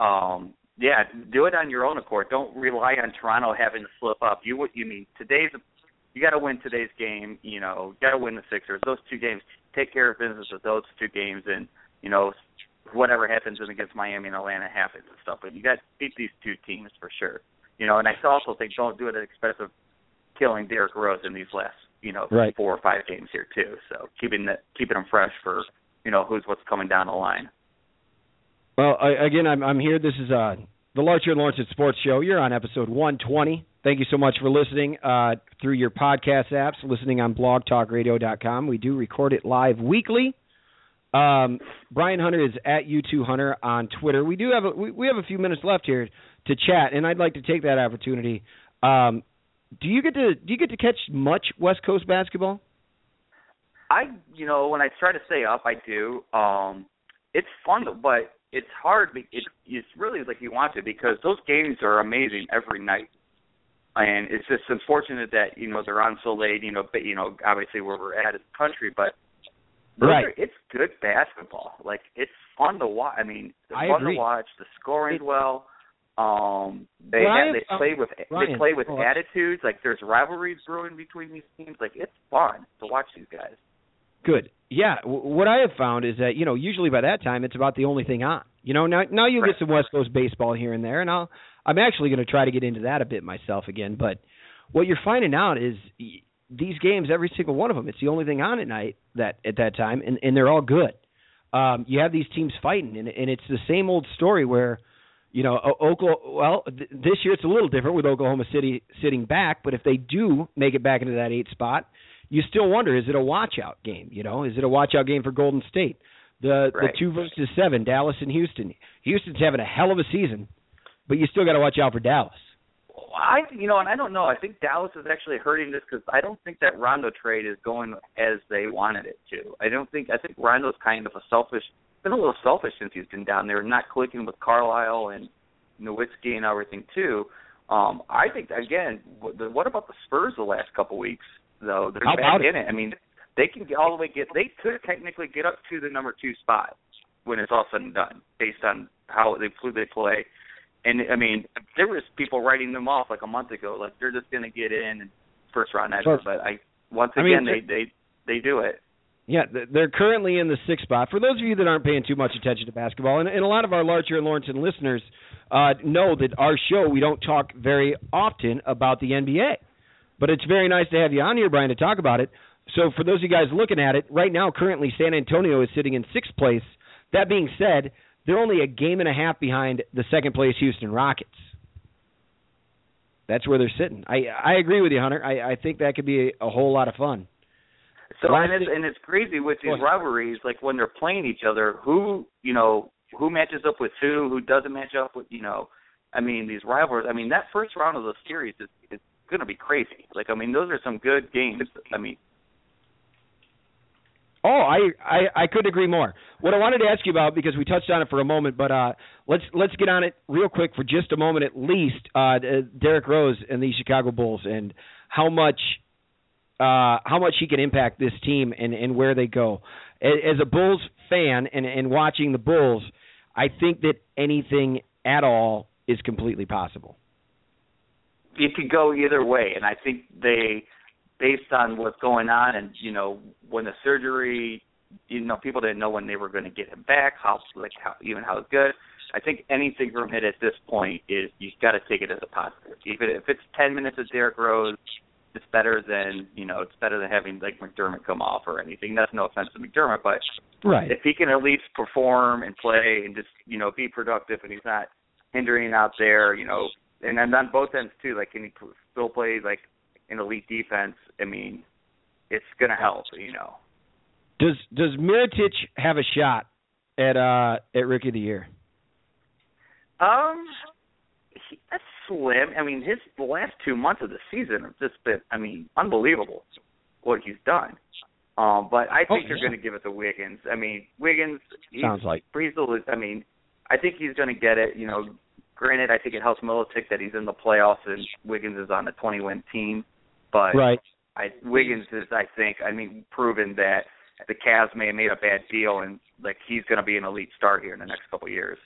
um yeah, do it on your own accord. Don't rely on Toronto having to slip up. You what you mean today's you got to win today's game. You know, got to win the Sixers. Those two games, take care of business with those two games, and you know, whatever happens in against Miami and Atlanta happens and stuff. But you got to beat these two teams for sure. You know, and I also think don't do it at the expense of killing Derrick Rose in these last you know
Right.
four or five games here too. So keeping that keeping them fresh for you know who's what's coming down the line.
Well, I, again, I'm I'm here. This is uh the Larcher and Lorensen Sports Show. You're on episode 120. Thank you so much for listening uh, through your podcast apps, listening on blogtalkradio.com. We do record it live weekly. Um, Brian Hunter is at U2 Hunter on Twitter. We do have a, we, we have a few minutes left here to chat, and I'd like to take that opportunity. Um, do you get to do you get to catch much West Coast basketball?
I, you know, when I try to stay up, I do. Um, it's fun, but it's hard. be- It, it's really like you want to because those games are amazing every night, and it's just unfortunate that you know they're on so late. You know, but you know, obviously where we're at as a country, but
Right.
are, it's good basketball. Like it's fun to watch. I mean, it's
I
fun
agree.
to watch. The scoring's well. Um, they
Ryan,
have, they
um,
play with
Ryan,
they play with attitudes. Like there's rivalries brewing between these teams. Like it's fun to watch these guys.
Good. Yeah. W- what I have found is that you know usually by that time it's about the only thing on. You know now now you
Right.
get some West Coast baseball here and there, and I'll I'm actually going to try to get into that a bit myself again. But what you're finding out is y- these games, every single one of them, it's the only thing on at night that at that time, and and they're all good. Um, you have these teams fighting, and and it's the same old story where. You know, Oklahoma. Well, th- this year it's a little different with Oklahoma City sitting back. But if they do make it back into that eight spot, you still wonder: is it a watch out game? You know, is it a watch out game for Golden State? The
Right.
the two versus seven, Dallas and Houston. Houston's having a hell of a season, but you still got to watch out for Dallas.
I, you know, and I don't know. I think Dallas is actually hurting this because I don't think that Rondo trade is going as they wanted it to. I don't think. I think Rondo's kind of a selfish, been a little selfish since he's been down there, not clicking with Carlisle and Nowitzki and everything too. Um, I think again, what, about the Spurs the last couple weeks though? They're
How
back
about it?
in it. I mean, they can get all the way get. They could technically get up to the number two spot when it's all said and done, based on how they who they play. And I mean, there was people writing them off like a month ago, like they're just going to get in first round exit.
Sure.
But I once
I mean,
again they they they do it.
Yeah, they're currently in the sixth spot. For those of you that aren't paying too much attention to basketball, and, and a lot of our Larcher and Lorensen listeners uh, know that our show we don't talk very often about the NBA, but it's very nice to have you on here, Brian, to talk about it. So for those of you guys looking at it right now, currently San Antonio is sitting in sixth place. That being said, they're only a game and a half behind the second place Houston Rockets. That's where they're sitting. I I agree with you, Hunter. I I think that could be a, a whole lot of fun.
So and it's and it's crazy with these rivalries, like when they're playing each other, who you know who matches up with who, who doesn't match up with you know. I mean these rivals. I mean that first round of the series is is going to be crazy. Like I mean those are some good games. I mean
Oh, I, I I could agree more. What I wanted to ask you about because we touched on it for a moment, but uh, let's let's get on it real quick for just a moment at least. Uh, Derrick Rose and the Chicago Bulls and how much uh, how much he can impact this team and and where they go. As a Bulls fan and and watching the Bulls, I think that anything at all is completely possible.
It could go either way, and I think they based on what's going on and you know when the surgery you know people didn't know when they were going to get him back how like how even how good. I think anything from him at this point is you've got to take it as a positive. Even if it's 10 minutes of Derrick Rose it's better than you know it's better than having like McDermott come off or anything. That's no offense to McDermott but
right.
if he can at least perform and play and just you know be productive and he's not hindering out there you know and then on both ends too like can he still play like an elite defense, I mean, it's going to help, you know.
Does does Mirotic have a shot at uh at Rookie of the Year?
Um, he, that's slim. I mean, his the last two months of the season have just been, I mean, unbelievable what he's done. Um, but I think oh, they're going to give it to Wiggins. I mean, Wiggins
sounds like
Breezel is. I mean, I think he's going to get it. You know, granted, I think it helps Mirotic that he's in the playoffs and Wiggins is on a 20-win team. But
right.
I Wiggins is I think I mean proven that the Cavs may have made a bad deal and like he's going to be an elite star here in the next couple of years.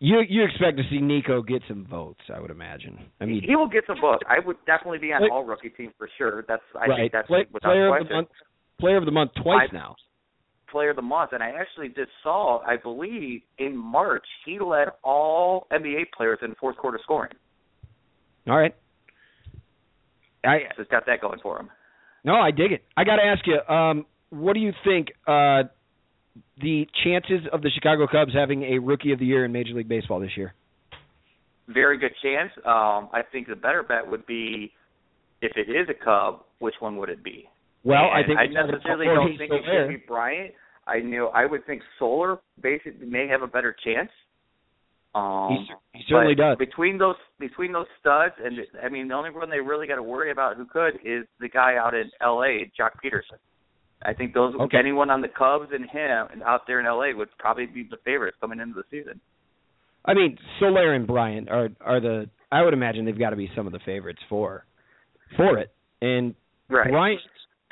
You you expect to see Nico get some votes, I would imagine. I mean,
he will get some votes. I would definitely be on play, all rookie team for sure. That's I
right.
think that's
play, player question. of the month. Player of the month twice
I,
now.
Player of the month, and I actually just saw, I believe, in March he led all NBA players in fourth quarter scoring.
All right, I
just got that going for him.
No, I dig it. I got to ask you, um, what do you think uh, the chances of the Chicago Cubs having a Rookie of the Year in Major League Baseball this year?
Very good chance. Um, I think the better bet would be if it is a Cub, which one would it be?
Well,
and
I think
I necessarily don't think it should be Bryant. I knew I would think Soler basically may have a better chance. Um,
he, he certainly does.
Between those between those studs, and I mean, the only one they really got to worry about who could is the guy out in L.A., Joc Pederson. I think those
okay.
anyone on the Cubs and him and out there in L.A. would probably be the favorites coming into the season.
I mean, Soler and Bryant are are the. I would imagine they've got to be some of the favorites for for it. And
right.
Bryant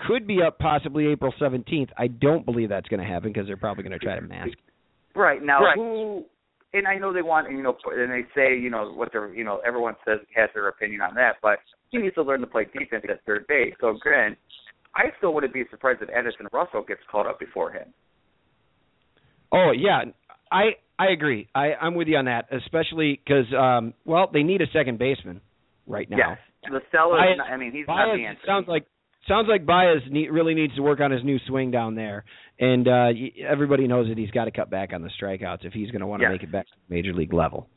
could be up possibly April seventeenth. I don't believe that's going to happen because they're probably going to try to mask.
Right now,
right.
who and I know they want you know, and they say you know what they're you know everyone says has their opinion on that, but he needs to learn to play defense at third base. So again, I still wouldn't be surprised if Addison Russell gets caught up before him.
Oh yeah, I I agree. I I'm with you on that, especially because um well they need a second baseman right now.
Yes, the seller. I mean, he's
Baez
not the answer.
Sounds like sounds like Baez need, really needs to work on his new swing down there, and uh, everybody knows that he's got to cut back on the strikeouts if he's going to want to
yes.
make it back to the major league level.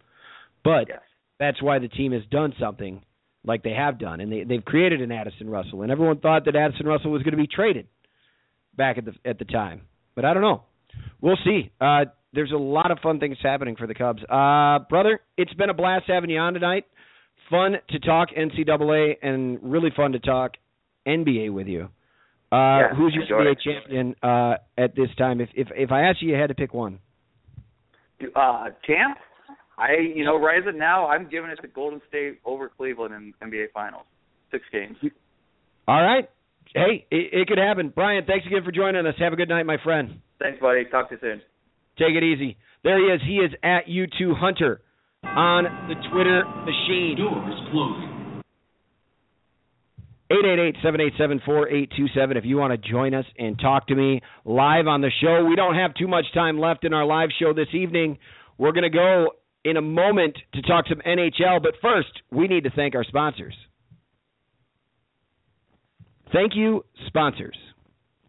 But
yes.
that's why the team has done something like they have done, and they they've created an Addison Russell, and everyone thought that Addison Russell was going to be traded back at the at the time, but I don't know. We'll see. Uh, there's a lot of fun things happening for the Cubs. Uh, brother, it's been a blast having you on tonight. Fun to talk NCAA and really fun to talk NBA with you. Uh,
yeah,
who's your NBA
it.
champion uh, at this time? If if if I asked you, you had to pick one.
Uh, champ, I you know right as it now, I'm giving it to Golden State over Cleveland in NBA Finals, six games.
All right. Hey, it, it could happen. Brian, thanks again for joining us. Have a good night, my friend.
Thanks, buddy. Talk to you soon.
Take it easy. There he is. He is at U2 Hunter on the Twitter machine.
Doors closing.
888-787-4827 if you want to join us and talk to me live on the show. We don't have too much time left in our live show this evening. We're going to go in a moment to talk some NHL, but first, we need to thank our sponsors. Thank you, sponsors.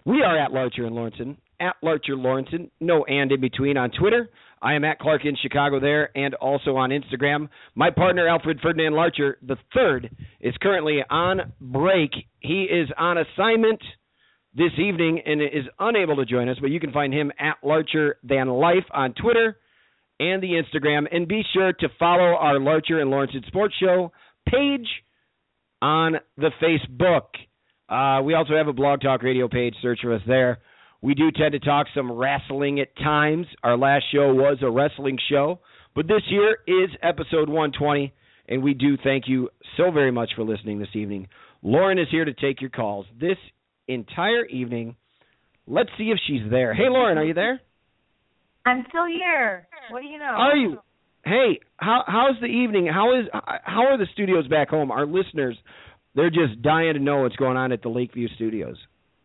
We are at Larcher and Lorensen, at Larcher Lorensen, no and in between on Twitter. I am at Clark in Chicago there and also on Instagram. My partner Alfred Ferdinand Larcher the third is currently on break. He is on assignment this evening and is unable to join us, but you can find him at Larcher Than Life on Twitter and the Instagram. And be sure to follow our Larcher and Lorensen Sports Show page on the Facebook. Uh, we also have a blog talk radio page. Search for us there. We do tend to talk some wrestling at times. Our last show was a wrestling show, but this year is episode 120, and we do thank you so very much for listening this evening. Lauren is here to take your calls this entire evening. Let's see if she's there. Hey, Lauren, are you there?
I'm still here. What do you know?
Are you? Hey, how how's the evening? How is how are the studios back home? Our listeners, they're just dying to know what's going on at the Lakeview studios.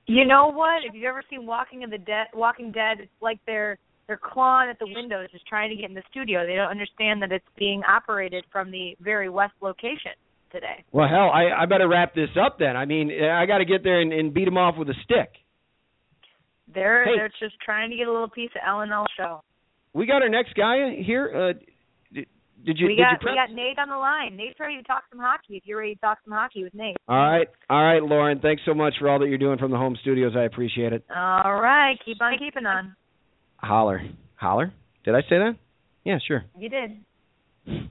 You know what? If you've ever seen Walking in the Dead, Walking Dead, it's like they're they're clawing at the windows, just trying to get in the studio. They don't understand that it's being operated from the very west location today.
Well, hell, I I better wrap this up then. I mean, I got to get there and, and beat them off with a stick.
They're
Hey.
they're just trying to get a little piece of L and L show.
We got our next guy here. Uh, did, you?
we
did
got
you
we got Nate on the line. Nate's ready to talk some hockey. If you're ready to talk some hockey with Nate.
All right, all right, Lauren. Thanks so much for all that you're doing from the home studios. I appreciate it.
All right, keep on keeping on.
Holler, holler. Did I say that? Yeah, sure.
You did.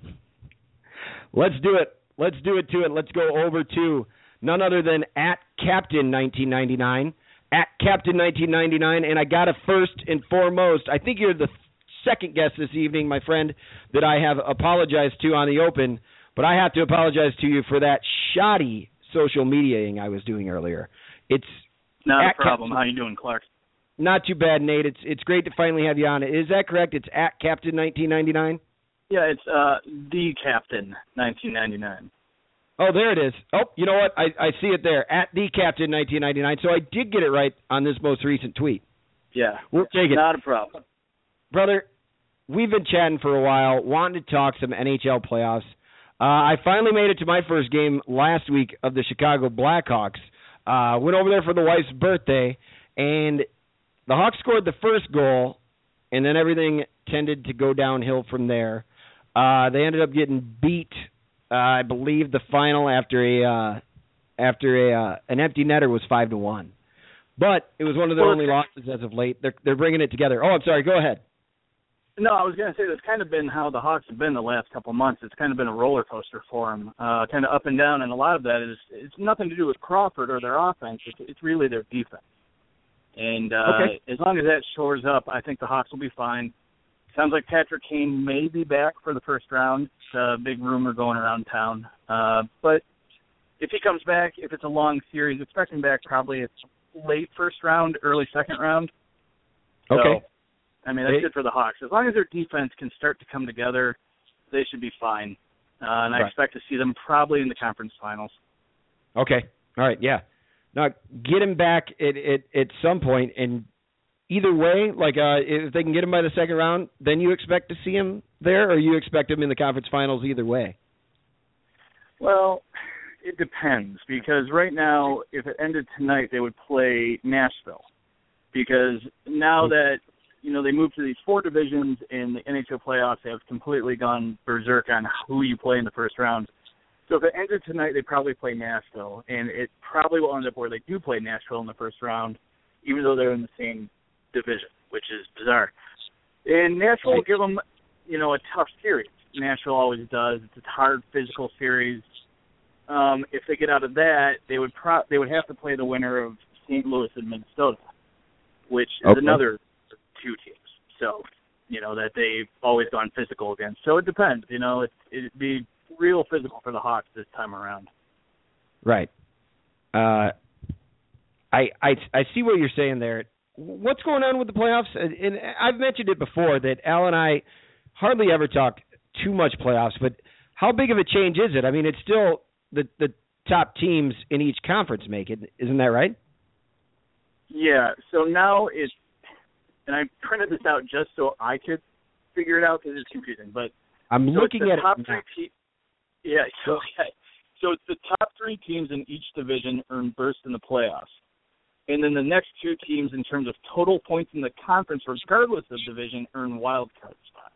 Let's do it. Let's do it to it. Let's go over to none other than at Captain 1999. At Captain 1999, and I got a first and foremost. I think you're the second guest this evening, my friend, that I have apologized to on the open, but I have to apologize to you for that shoddy social mediaing I was doing earlier. It's
Not a problem.
Captain-
How you doing, Clark?
not too bad, Nate. It's it's great to finally have you on. Is that correct? It's at Captain 1999.
Yeah, it's uh the Captain, 1999.
Oh, there it is. Oh, you know what? I, I see it there at the Captain 1999. So I did get it right on this most recent tweet.
Yeah,
We'll take it,
not a problem.
Brother. We've been chatting for a while, wanting to talk some NHL playoffs. Uh, I finally made it to my first game last week of the Chicago Blackhawks. Uh, went over there for the wife's birthday, and the Hawks scored the first goal, and then everything tended to go downhill from there. Uh, they ended up getting beat. Uh, I believe the final after a uh, after a uh, an empty netter was five to one, but it was one of their only losses as of late. They're they're bringing it together. Oh, I'm sorry. Go ahead.
No, I was going to say that's kind of been how the Hawks have been the last couple of months. It's kind of been a roller coaster for them, uh, kind of up and down, and a lot of that is it's nothing to do with Crawford or their offense. It's, it's really their defense. And uh,
Okay.
as long as that shores up, I think the Hawks will be fine. Sounds like Patrick Kane may be back for the first round. It's a big rumor going around town. Uh, but if he comes back, if it's a long series, expect him back probably it's late first round, early second round. So,
Okay.
I mean, that's
They-
good for the Hawks. As long as their defense can start to come together, they should be fine. Uh, and I
Right.
expect to see them probably in the conference finals.
Okay. All right. Yeah. Now get him back at at, at some point, and either way, like uh, if they can get him by the second round, then you expect to see him there, or you expect him in the conference finals either way.
Well, it depends because right now, if it ended tonight, they would play Nashville. Because now that you know they moved to these four divisions in the NHL playoffs, they have completely gone berserk on who you play in the first round. So if it ended tonight, they probably play Nashville, and it probably will end up where they do play Nashville in the first round, even though they're in the same division, which is bizarre. And Nashville will give them, you know, a tough series. Nashville always does. It's a hard physical series. Um, if they get out of that, they would pro- they would have to play the winner of St. Louis and Minnesota, which is
Okay.
another two teams. So, you know that they've always gone physical against. So it depends. You know, it, it'd be real physical for the Hawks this time around.
Right. Uh, I I I see what you're saying there. What's going on with the playoffs? And and I've mentioned it before that Al and I hardly ever talk too much playoffs, but how big of a change is it? I mean, it's still the the top teams in each conference make it. Isn't that right?
Yeah. So now it's, and I printed this out just so I could figure it out because it's confusing. But
I'm
so
looking at
top
it
three. Te- yeah. So okay. So it's the top three teams in each division earn burst in the playoffs, and then the next two teams, in terms of total points in the conference, regardless of division, earn wild card spots.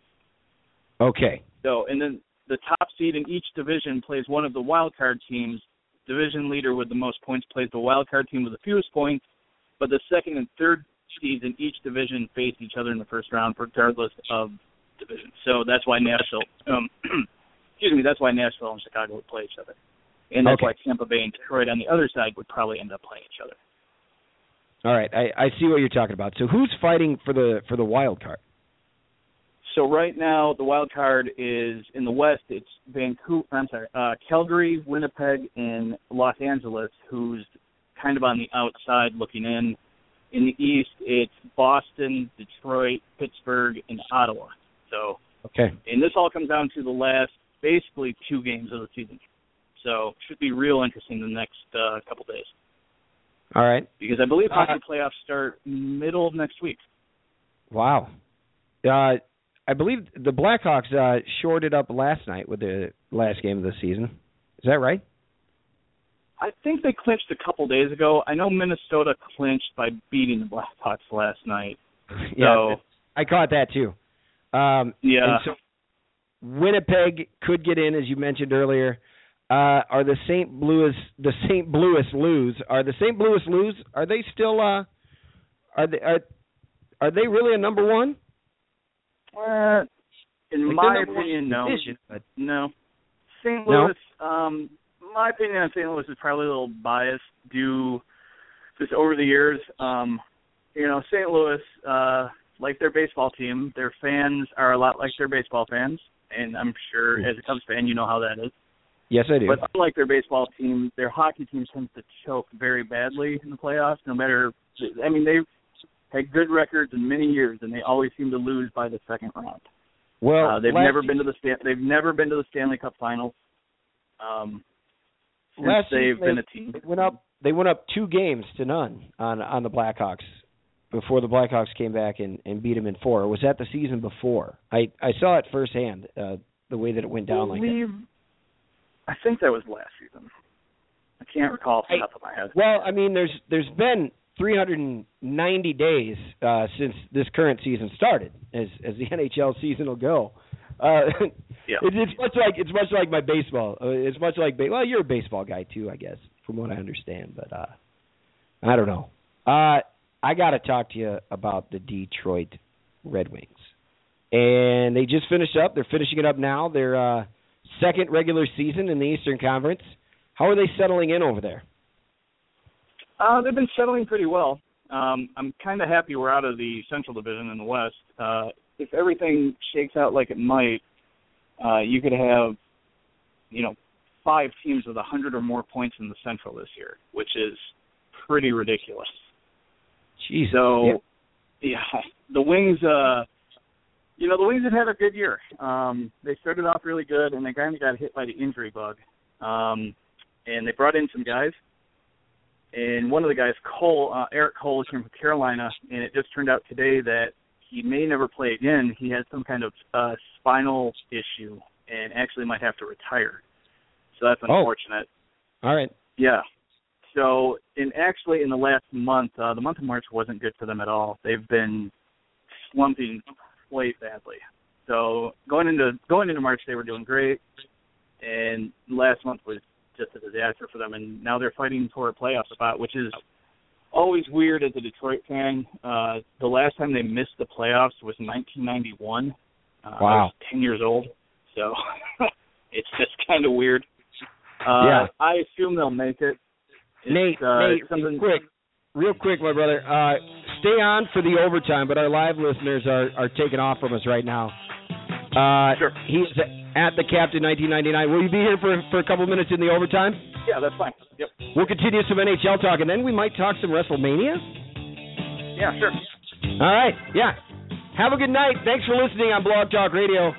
Okay.
So, and then the top seed in each division plays one of the wild card teams. Division leader with the most points plays the wild card team with the fewest points, but the second and third seeds in each division face each other in the first round, regardless of division. So that's why Nashville, um, excuse me, that's why Nashville and Chicago would play each other, and that's
Okay.
why Tampa Bay and Detroit on the other side would probably end up playing each other.
All right. I, I see what you're talking about. So who's fighting for the for the wild card?
So right now, the wild card is in the West. It's Vancouver. I'm sorry, uh, Calgary, Winnipeg, and Los Angeles, who's kind of on the outside looking in. In the East, it's Boston, Detroit, Pittsburgh, and Ottawa. So,
Okay.
and this all comes down to the last basically two games of the season. So, should be real interesting the next uh, couple days
All right.
because I believe
Uh,
hockey playoffs start middle of next week.
Wow. Uh, I believe the Blackhawks uh, shorted up last night with the last game of the season. Is that right?
I think they clinched a couple days ago. I know Minnesota clinched by beating the Blackhawks last night.
yeah.
So
I caught that too. Um,
yeah,
so Winnipeg could get in, as you mentioned earlier. Uh, are the St. Louis the St. Louis Blues? Are the St. Louis Blues? Are they still? Uh, are they are, are they really a number one?
uh, in
Like,
my
one
opinion, no,
division,
no. St.
No?
Louis, um, my opinion on St. Louis is probably a little biased due just over the years. Um, you know, St. Louis, uh, like their baseball team, their fans are a lot like their baseball fans, and I'm sure as a Cubs fan, you know how that is.
Yes, I do.
But unlike their baseball team, their hockey team tends to choke very badly in the playoffs. No matter, I mean, they've had good records in many years, and they always seem to lose by the second round.
well,
Uh, they've never been to the Stan- they've never been to the Stanley Cup Finals. Um, since
Last
they've
season
been
they-
a team.
They went up. They went up two games to none on on the Blackhawks before the Blackhawks came back and and beat them in four. Or was that the season before? I I saw it firsthand. Uh, the way that it went down like that.
believe, I think that was last season. I can't recall off the top of my head.
Well, I mean, there's there's been 390 days uh, since this current season started, as as the NHL season will go. Uh,
Yeah.
it's, it's much like it's much like my baseball. Uh, it's much like ba- well, you're a baseball guy too, I guess, from what I understand. But uh, I don't know. Uh, I got to talk to you about the Detroit Red Wings, and they just finished up. They're finishing it up now. Their uh, second regular season in the Eastern Conference. How are they settling in over there?
Uh, they've been settling pretty well. Um, I'm kind of happy we're out of the Central Division in the West. Uh, if everything shakes out like it might, uh, you could have, you know, five teams with a hundred or more points in the Central this year, which is pretty ridiculous.
Jeez.
So,
Yeah.
yeah, the Wings. uh You know, the Wings have had a good year. Um, they started off really good, and they kind of got hit by the injury bug. Um, and they brought in some guys. And one of the guys, Cole, uh, Erik Cole, came from Carolina, and it just turned out today that he may never play again. He had some kind of uh, spinal issue, and actually might have to retire. So that's unfortunate. Oh.
All right.
Yeah. So, and actually, in the last month, uh, the month of March wasn't good for them at all. They've been slumping quite badly. So, going into going into March, they were doing great, and last month was just a disaster for them. And now they're fighting for a playoff spot, which is always weird as a Detroit fan. Uh, the last time they missed the playoffs was 1991. Uh, I
Wow.
was 10 years old, so it's just kind of weird. Uh,
Yeah.
I assume they'll make it. It's,
Nate,
uh,
Nate,
something.
quick, real quick, my brother. Uh, stay on for the overtime, but our live listeners are are taking off from us right now. Uh,
Sure.
He's at the Captain 1999. Will you be here for for a couple minutes in the overtime?
Yeah, that's fine. Yep.
We'll continue some NHL talk, and then we might talk some WrestleMania.
Yeah, sure.
All right. Yeah. Have a good night. Thanks for listening on Blog Talk Radio.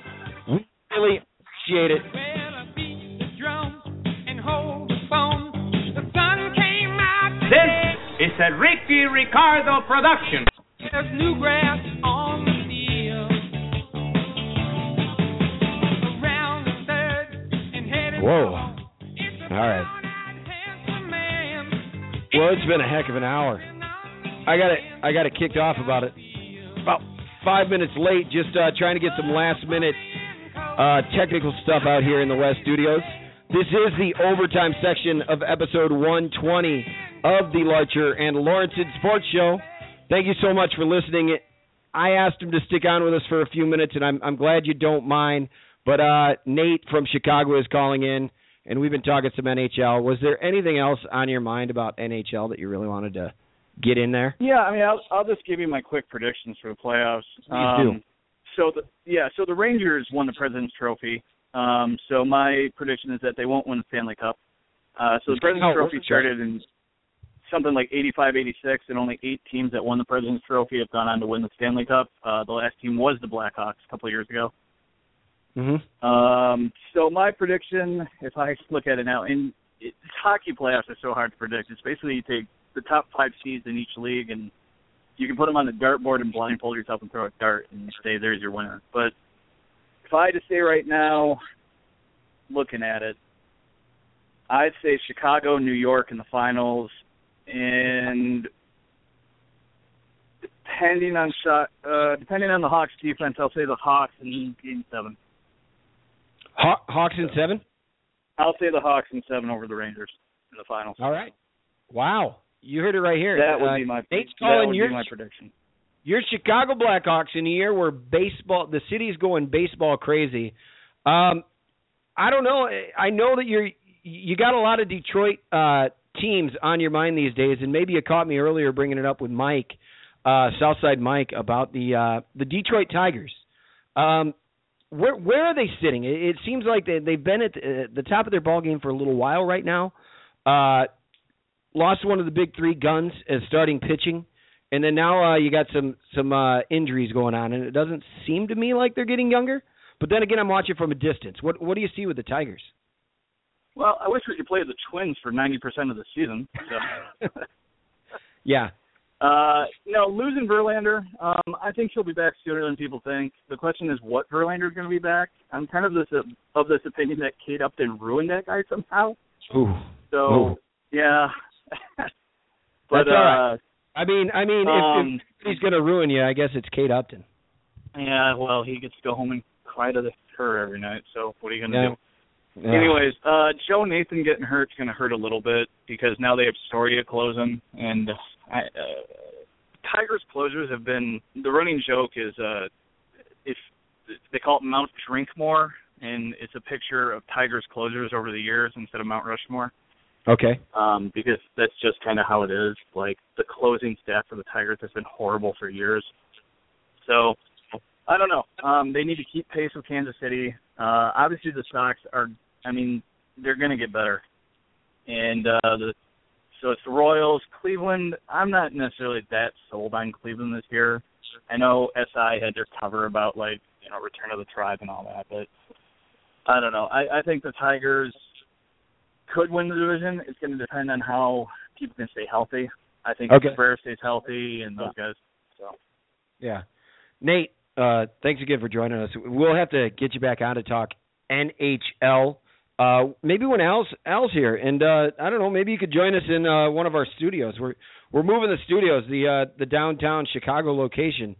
We really appreciate it.
This is a Ricky Ricardo production.
There's new grass on the field.
Whoa. All right. Well, it's been a heck of an hour. I got it. I got it kicked off about it. About five minutes late. Just uh, trying to get some last minute uh, technical stuff out here in the West Studios. This is the overtime section of episode 120 of the Larcher and Lorensen Sports Show. Thank you so much for listening. I asked him to stick on with us for a few minutes, and I'm I'm glad you don't mind. But uh, Nate from Chicago is calling in, and we've been talking some NHL. Was there anything else on your mind about NHL that you really wanted to get in there?
Yeah, I mean, I'll I'll just give you my quick predictions for the playoffs.
Please do.
Um, So the yeah, so the Rangers won the President's Trophy. Um, so my prediction is that they won't win the Stanley Cup. Uh, so the President's
Oh,
Trophy started in something like 85, 86, and only eight teams that won the President's Trophy have gone on to win the Stanley Cup. Uh, the last team was the Blackhawks a couple of years ago.
Mm-hmm.
Um, so my prediction, if I look at it now, and it, hockey playoffs are so hard to predict. It's basically you take the top five seeds in each league, and you can put them on the dartboard and blindfold yourself and throw a dart and say there's your winner. But if I had to say right now, looking at it, I'd say Chicago, New York in the finals, and depending on shot, uh, depending on the Hawks defense, I'll say the Hawks in Game Seven.
Haw- Hawks in seven.
I'll say the Hawks in seven over the Rangers in the finals.
All right. Wow, you heard it right here.
That would
Uh,
be my
Nate's
that
calling
would
your
be my prediction.
your Chicago Blackhawks in a year where baseball, the city's going baseball crazy. Um, I don't know. I know that you're you got a lot of Detroit uh, teams on your mind these days, and maybe you caught me earlier bringing it up with Mike, uh, Southside Mike, about the uh, the Detroit Tigers. Um, where where are they sitting? It, it seems like they they've been at the, the top of their ball game for a little while right now. Uh, lost one of the big three guns as starting pitching, and then now uh, you got some some uh, injuries going on, and it doesn't seem to me like they're getting younger. But then again, I'm watching from a distance. What what do you see with the Tigers?
Well, I wish we could play the Twins for ninety percent of the season. So.
Yeah,
uh, no, losing Verlander, um, I think she'll be back sooner than people think. The question is what Verlander's going to be back. I'm kind of this of this opinion that Kate Upton ruined that guy somehow.
Ooh.
So
Ooh.
yeah, but
That's all right.
uh,
I mean, I mean,
Um,
if, if he's going to ruin you, I guess it's Kate Upton.
yeah, well, he gets to go home and cry to the, her every night. So what are you going to
Yeah.
do?
Yeah.
Anyways, uh Joe Nathan getting hurt's going to hurt a little bit because now they have Soria closing, and I, uh, Tigers closers have been the running joke is uh if they call it Mount Drinkmore, and it's a picture of Tigers closers over the years instead of Mount Rushmore,
Okay.
um, because that's just kind of how it is. Like the closing staff for the Tigers has been horrible for years. So I don't know. Um, they need to keep pace with Kansas City. Uh, obviously, the Sox are. I mean, they're going to get better. And uh, the so it's the Royals, Cleveland. I'm not necessarily that sold on Cleveland this year. I know SI had their cover about like you know Return of the Tribe and all that, but I don't know. I, I think the Tigers could win the division. It's going to depend on how people can stay healthy. I think
Okay.
if Cabrera stays healthy and those guys. So
Yeah. Nate, uh, thanks again for joining us. We'll have to get you back on to talk NHL. Uh, maybe when Al's Al's here, and uh, I don't know, maybe you could join us in uh, one of our studios. We're we're moving the studios. The uh, the downtown Chicago location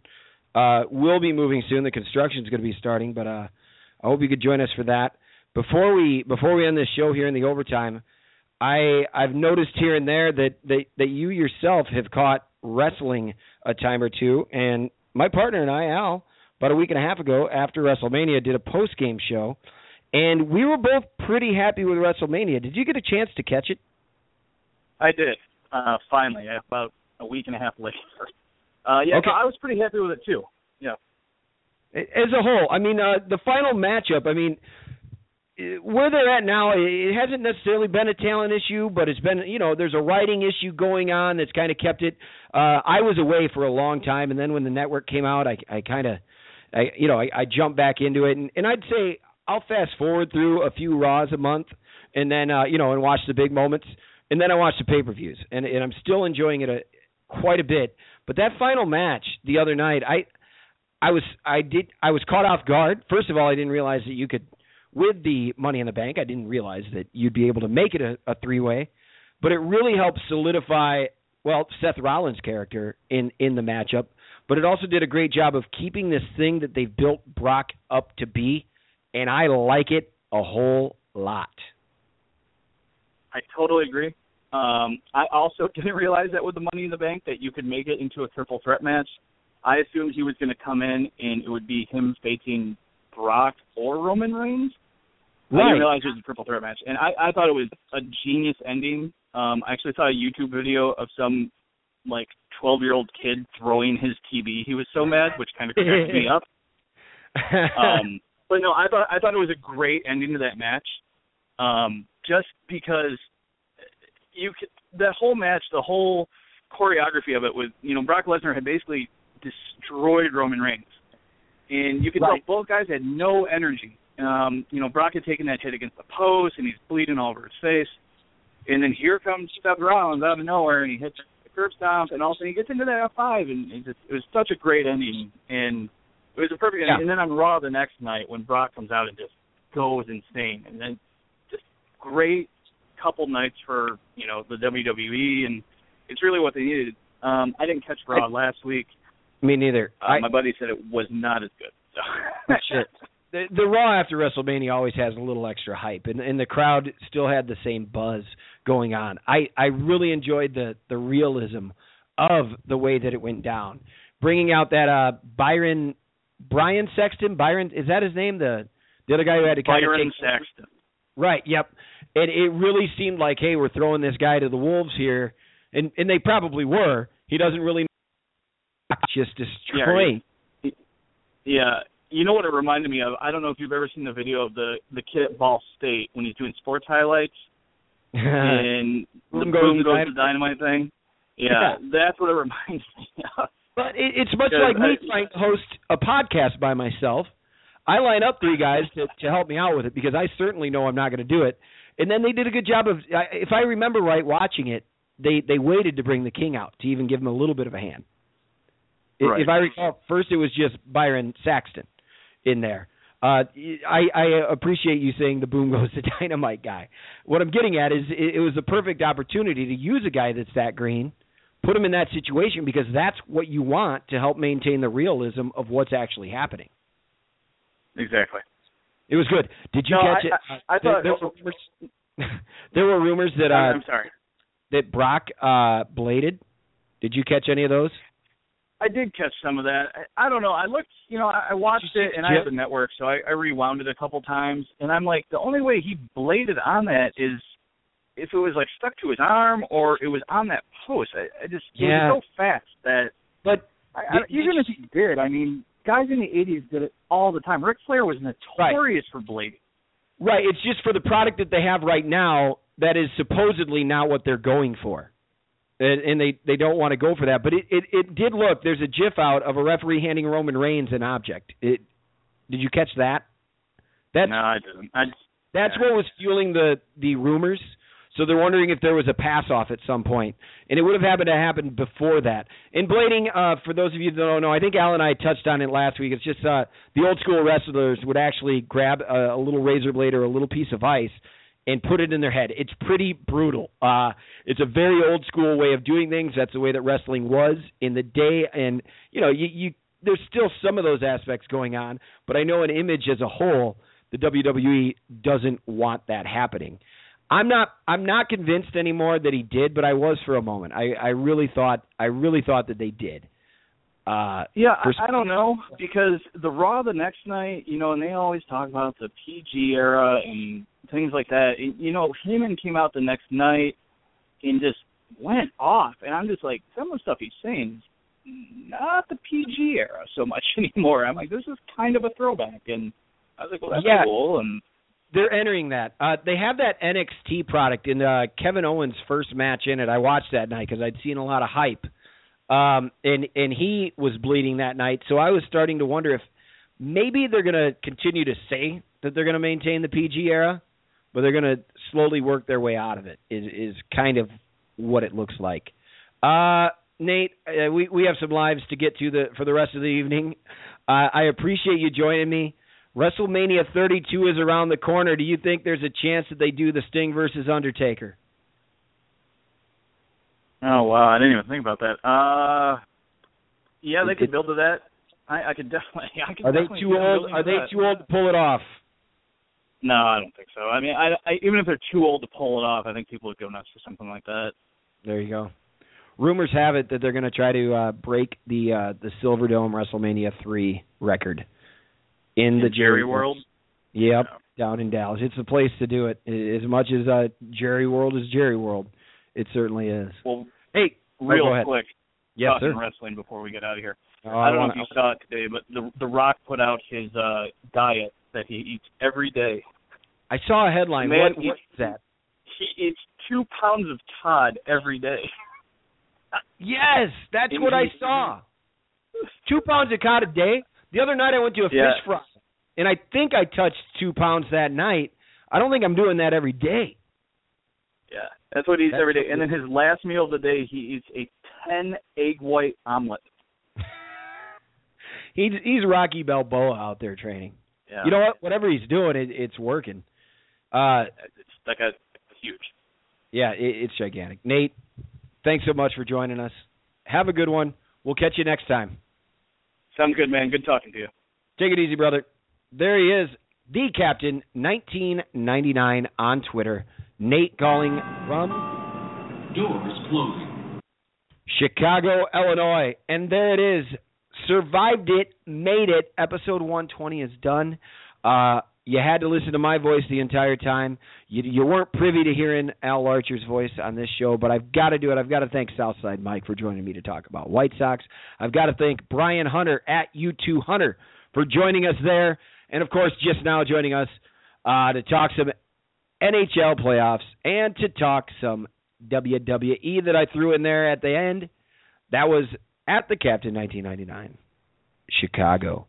uh, will be moving soon. The construction is going to be starting, but uh, I hope you could join us for that. Before we before we end this show here in the overtime, I I've noticed here and there that that, that you yourself have caught wrestling a time or two, and my partner and I, Al, about a week and a half ago after WrestleMania, did a post game show, and we were both pretty happy with WrestleMania. Did you get a chance to catch it?
I did. Uh, finally, about a week and a half later. Uh, yeah,
Okay.
so I was pretty happy with it too. Yeah.
As a whole, I mean, uh, the final matchup. I mean, where they're at now, it hasn't necessarily been a talent issue, but it's been, you know, there's a writing issue going on that's kind of kept it. Uh, I was away for a long time, and then when the network came out, I, I kind of, I, you know, I, I jumped back into it, and, and I'd say I'll fast forward through a few Raws a month, and then, uh, you know, and watch the big moments, and then I watch the pay per views, and, and I'm still enjoying it a, quite a bit. But that final match the other night, I I was I did I was caught off guard. First of all, I didn't realize that you could with the Money in the Bank. I didn't realize that you'd be able to make it a, a three way, but it really helped solidify well Seth Rollins' character in in the matchup. But it also did a great job of keeping this thing that they've built Brock up to be, and I like it a whole lot.
I totally agree. Um, I also didn't realize that with the Money in the Bank that you could make it into a triple threat match. I assumed he was going to come in and it would be him facing Brock or Roman Reigns. I didn't realize it was a triple threat match, and I, I thought it was a genius ending. Um, I actually saw a YouTube video of some like 12 year old kid throwing his TV. He was so mad, which kind of cracked me up. Um, but no, I thought I thought it was a great ending to that match. Um, just because you could, that whole match, the whole choreography of it was, you know, Brock Lesnar had basically destroyed Roman Reigns, and you could
Right.
tell both guys had no energy. Um, you know, Brock had taken that hit against the post, and he's bleeding all over his face. And then here comes Seth Rollins out of nowhere, and he hits the curb stomp, and all of a sudden he gets into that F5, and it, just, it was such a great ending, and it was a perfect.
Yeah.
And then on Raw the next night, when Brock comes out and just goes insane, and then just great couple nights for you know the WWE, and it's really what they needed. Um, I didn't catch Raw last week.
Me neither.
Uh,
I,
my buddy said it was not as good. So.
Shit. the, the Raw after WrestleMania always has a little extra hype, and, and the crowd still had the same buzz going on. I I really enjoyed the the realism of the way that it went down, bringing out that uh Byron Brian Sexton. Byron is that his name? The the other guy who had to kind of
Byron
take
Saxton.
Right. Yep. And it really seemed like, hey, we're throwing this guy to the wolves here, and and they probably were. He doesn't really just destroy.
Yeah, you know what it reminded me of? I don't know if you've ever seen the video of the the kid at Ball State when he's doing sports highlights and the
Boom
boom
goes
goes,
the
dynamite thing. Yeah,
Yeah.
that's what it reminds me of.
But it, it's much like me
I-
trying to host a podcast by myself. I line up three guys to to help me out with it because I certainly know I'm not going to do it. And then they did a good job of, if I remember right, watching it. They they waited to bring the king out to even give him a little bit of a hand.
Right.
If I recall, first it was just Byron Saxton in there. Uh, I, I appreciate you saying the boom goes to dynamite guy. What I'm getting at is it, it was a perfect opportunity to use a guy that's that green, put him in that situation because that's what you want to help maintain the realism of what's actually happening.
Exactly.
It was good. Did you
No,
catch
I-
it?
I- I
there,
thought-
there were rumors, there were rumors that uh,
I'm sorry.
that Brock uh, bladed. Did you catch any of those?
I did catch some of that. I, I don't know. I looked, you know, I, I watched it, and I have the network, so I, I rewound it a couple times, and I'm like, the only way he bladed on that is if it was like stuck to his arm or it was on that post. I, I just it was so fast that.
But
I, I,
Did-
even if he did, I mean, guys in the '80s did it all the time. Ric Flair was notorious for blading.
Right, it's just for the product that they have right now that is supposedly not what they're going for. And, and they they don't want to go for that, but it, it it did look. There's a GIF out of a referee handing Roman Reigns an object. It did you catch that? That's
no, I didn't. I
that's
yeah.
what was fueling the the rumors. So they're wondering if there was a pass off at some point, and it would have happened to happen before that. In blading, uh, for those of you that don't know, I think Al and I touched on it last week. It's just uh, the old school wrestlers would actually grab a, a little razor blade or a little piece of ice and put it in their head. It's pretty brutal. Uh, it's a very old school way of doing things. That's the way that wrestling was in the day, and you know, you, you there's still some of those aspects going on, but I know an image as a whole, the WWE doesn't want that happening. I'm not I'm not convinced anymore that he did, but I was for a moment. I I really thought I really thought that they did. Uh
Yeah,
For-
I, I don't know because the Raw the next night, you know, and they always talk about the PG era and things like that. And, you know, Heyman came out the next night and just went off, and I'm just like, some of the stuff he's saying is not the PG era so much anymore. I'm like, this is kind of a throwback, and I was like, well, that's
Yeah.
cool. And
they're entering that. Uh they have that NXT product in uh Kevin Owens' first match in it. I watched that night cuz I'd seen a lot of hype. Um and and he was bleeding that night, so I was starting to wonder if maybe they're going to continue to say that they're going to maintain the PG era, but they're going to slowly work their way out of it. Is is kind of what it looks like. Uh Nate, uh, we we have some lives to get to the for the rest of the evening. Uh, I appreciate you joining me. WrestleMania 32 is around the corner. Do you think there's a chance that they do the Sting versus Undertaker?
Oh wow, I didn't even think about that. Uh, yeah, they could build to that. I, I could definitely. I could
Are they too old? Are they
that.
too old to pull it off?
No, I don't think so. I mean, I, I even if they're too old to pull it off, I think people would go nuts for something like that.
There you go. Rumors have it that they're going to try to uh, break the uh, the Silverdome WrestleMania three record in, the
Jerry World.
Yep,
Yeah.
down in Dallas. It's the place to do it. As much as uh, Jerry World is Jerry World, it certainly is.
Well,
Hey,
real
oh,
quick,
Yes,
talking
sir.
wrestling before we get out of here.
Oh,
I don't
wanna-
know if you saw it today, but the The Rock put out his uh diet that he eats every day.
I saw a headline.
Man,
what, what is that?
He eats two pounds of cod every day.
Yes, that's what I saw. Two pounds of cod a day. The other night I went to a
Yeah.
fish fry, and I think I touched two pounds that night. I don't think I'm doing that every day.
Yeah, that's what he eats
That's
every day. And then his last meal of the day, he eats a ten egg white omelet.
He's he's Rocky Balboa out there training.
Yeah,
You know what? Whatever he's doing, it, it's working. Uh,
It's, that guy's huge.
yeah, it, it's gigantic. Nate, thanks so much for joining us. Have a good one. We'll catch you next time.
Sounds good, man. Good talking to you.
Take it easy, brother. There he is, the captain, 1999 on Twitter. Nate Galling from
Doors closing.
Chicago, Illinois. And there it is. Survived it, made it. Episode 120 is done. Uh, you had to listen to my voice the entire time. You, you weren't privy to hearing Al Larcher's voice on this show, but I've got to do it. I've got to thank Southside Mike for joining me to talk about White Sox. I've got to thank Brian Hunter at U2 Hunter for joining us there. And of course, just now joining us uh, to talk some NHL playoffs and to talk some WWE that I threw in there at the end. That was at the Captain 1999, Chicago.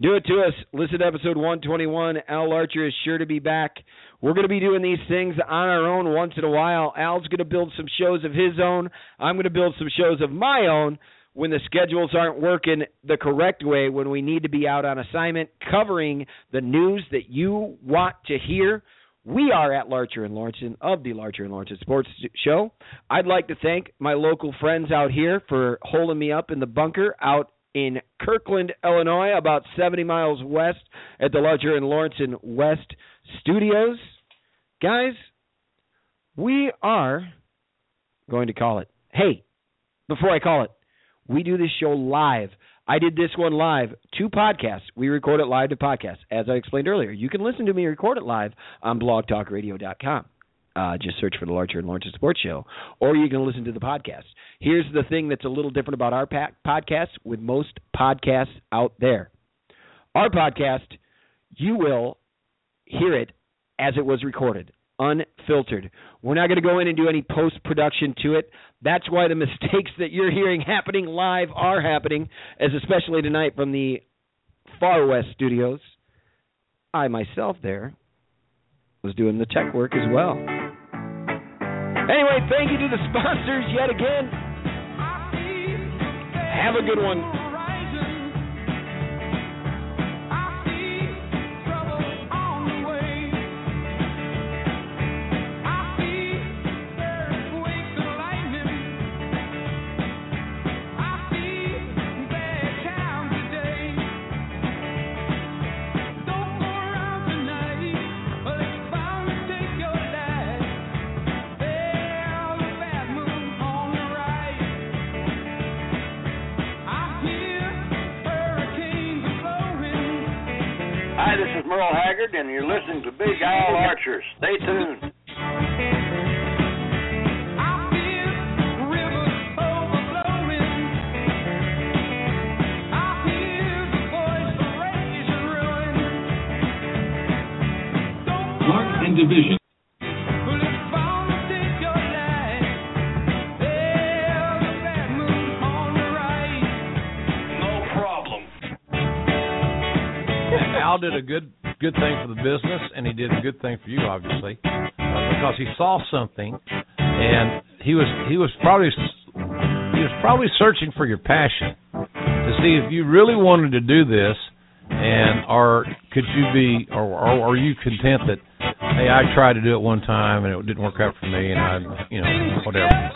Do it to us. Listen to episode 121. Al Larcher is sure to be back. We're going to be doing these things on our own once in a while. Al's going to build some shows of his own. I'm going to build some shows of my own when the schedules aren't working the correct way, when we need to be out on assignment covering the news that you want to hear. We are at Larcher and Lorensen of the Larcher and Lorensen Sports Show. I'd like to thank my local friends out here for holding me up in the bunker out in Kirkland, Illinois, about 70 miles west at the Larcher and Lorensen West Studios. Guys, we are going to call it. Hey, before I call it, we do this show live. I did this one live, two podcasts. We record it live to podcasts. As I explained earlier, you can listen to me record it live on blogtalkradio.com. Uh, just search for the Larcher and Lorensen Sports Show, or you can listen to the podcast. Here's the thing that's a little different about our pa- podcast with most podcasts out there. Our podcast, you will hear it as it was recorded, unfiltered. We're not going to go in and do any post production to it. That's why the mistakes that you're hearing happening live are happening, as especially tonight from the Far West studios. I myself there was doing the tech work as well. Anyway, thank you to the sponsors yet again. Have a good one.
Al
Larcher. Something, and he was he was probably he was probably searching for your passion to see if you really wanted to do this, and or could you be, or, or are you content that, hey, I tried to do it one time and it didn't work out for me, and I, you know, whatever.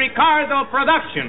Ricardo production.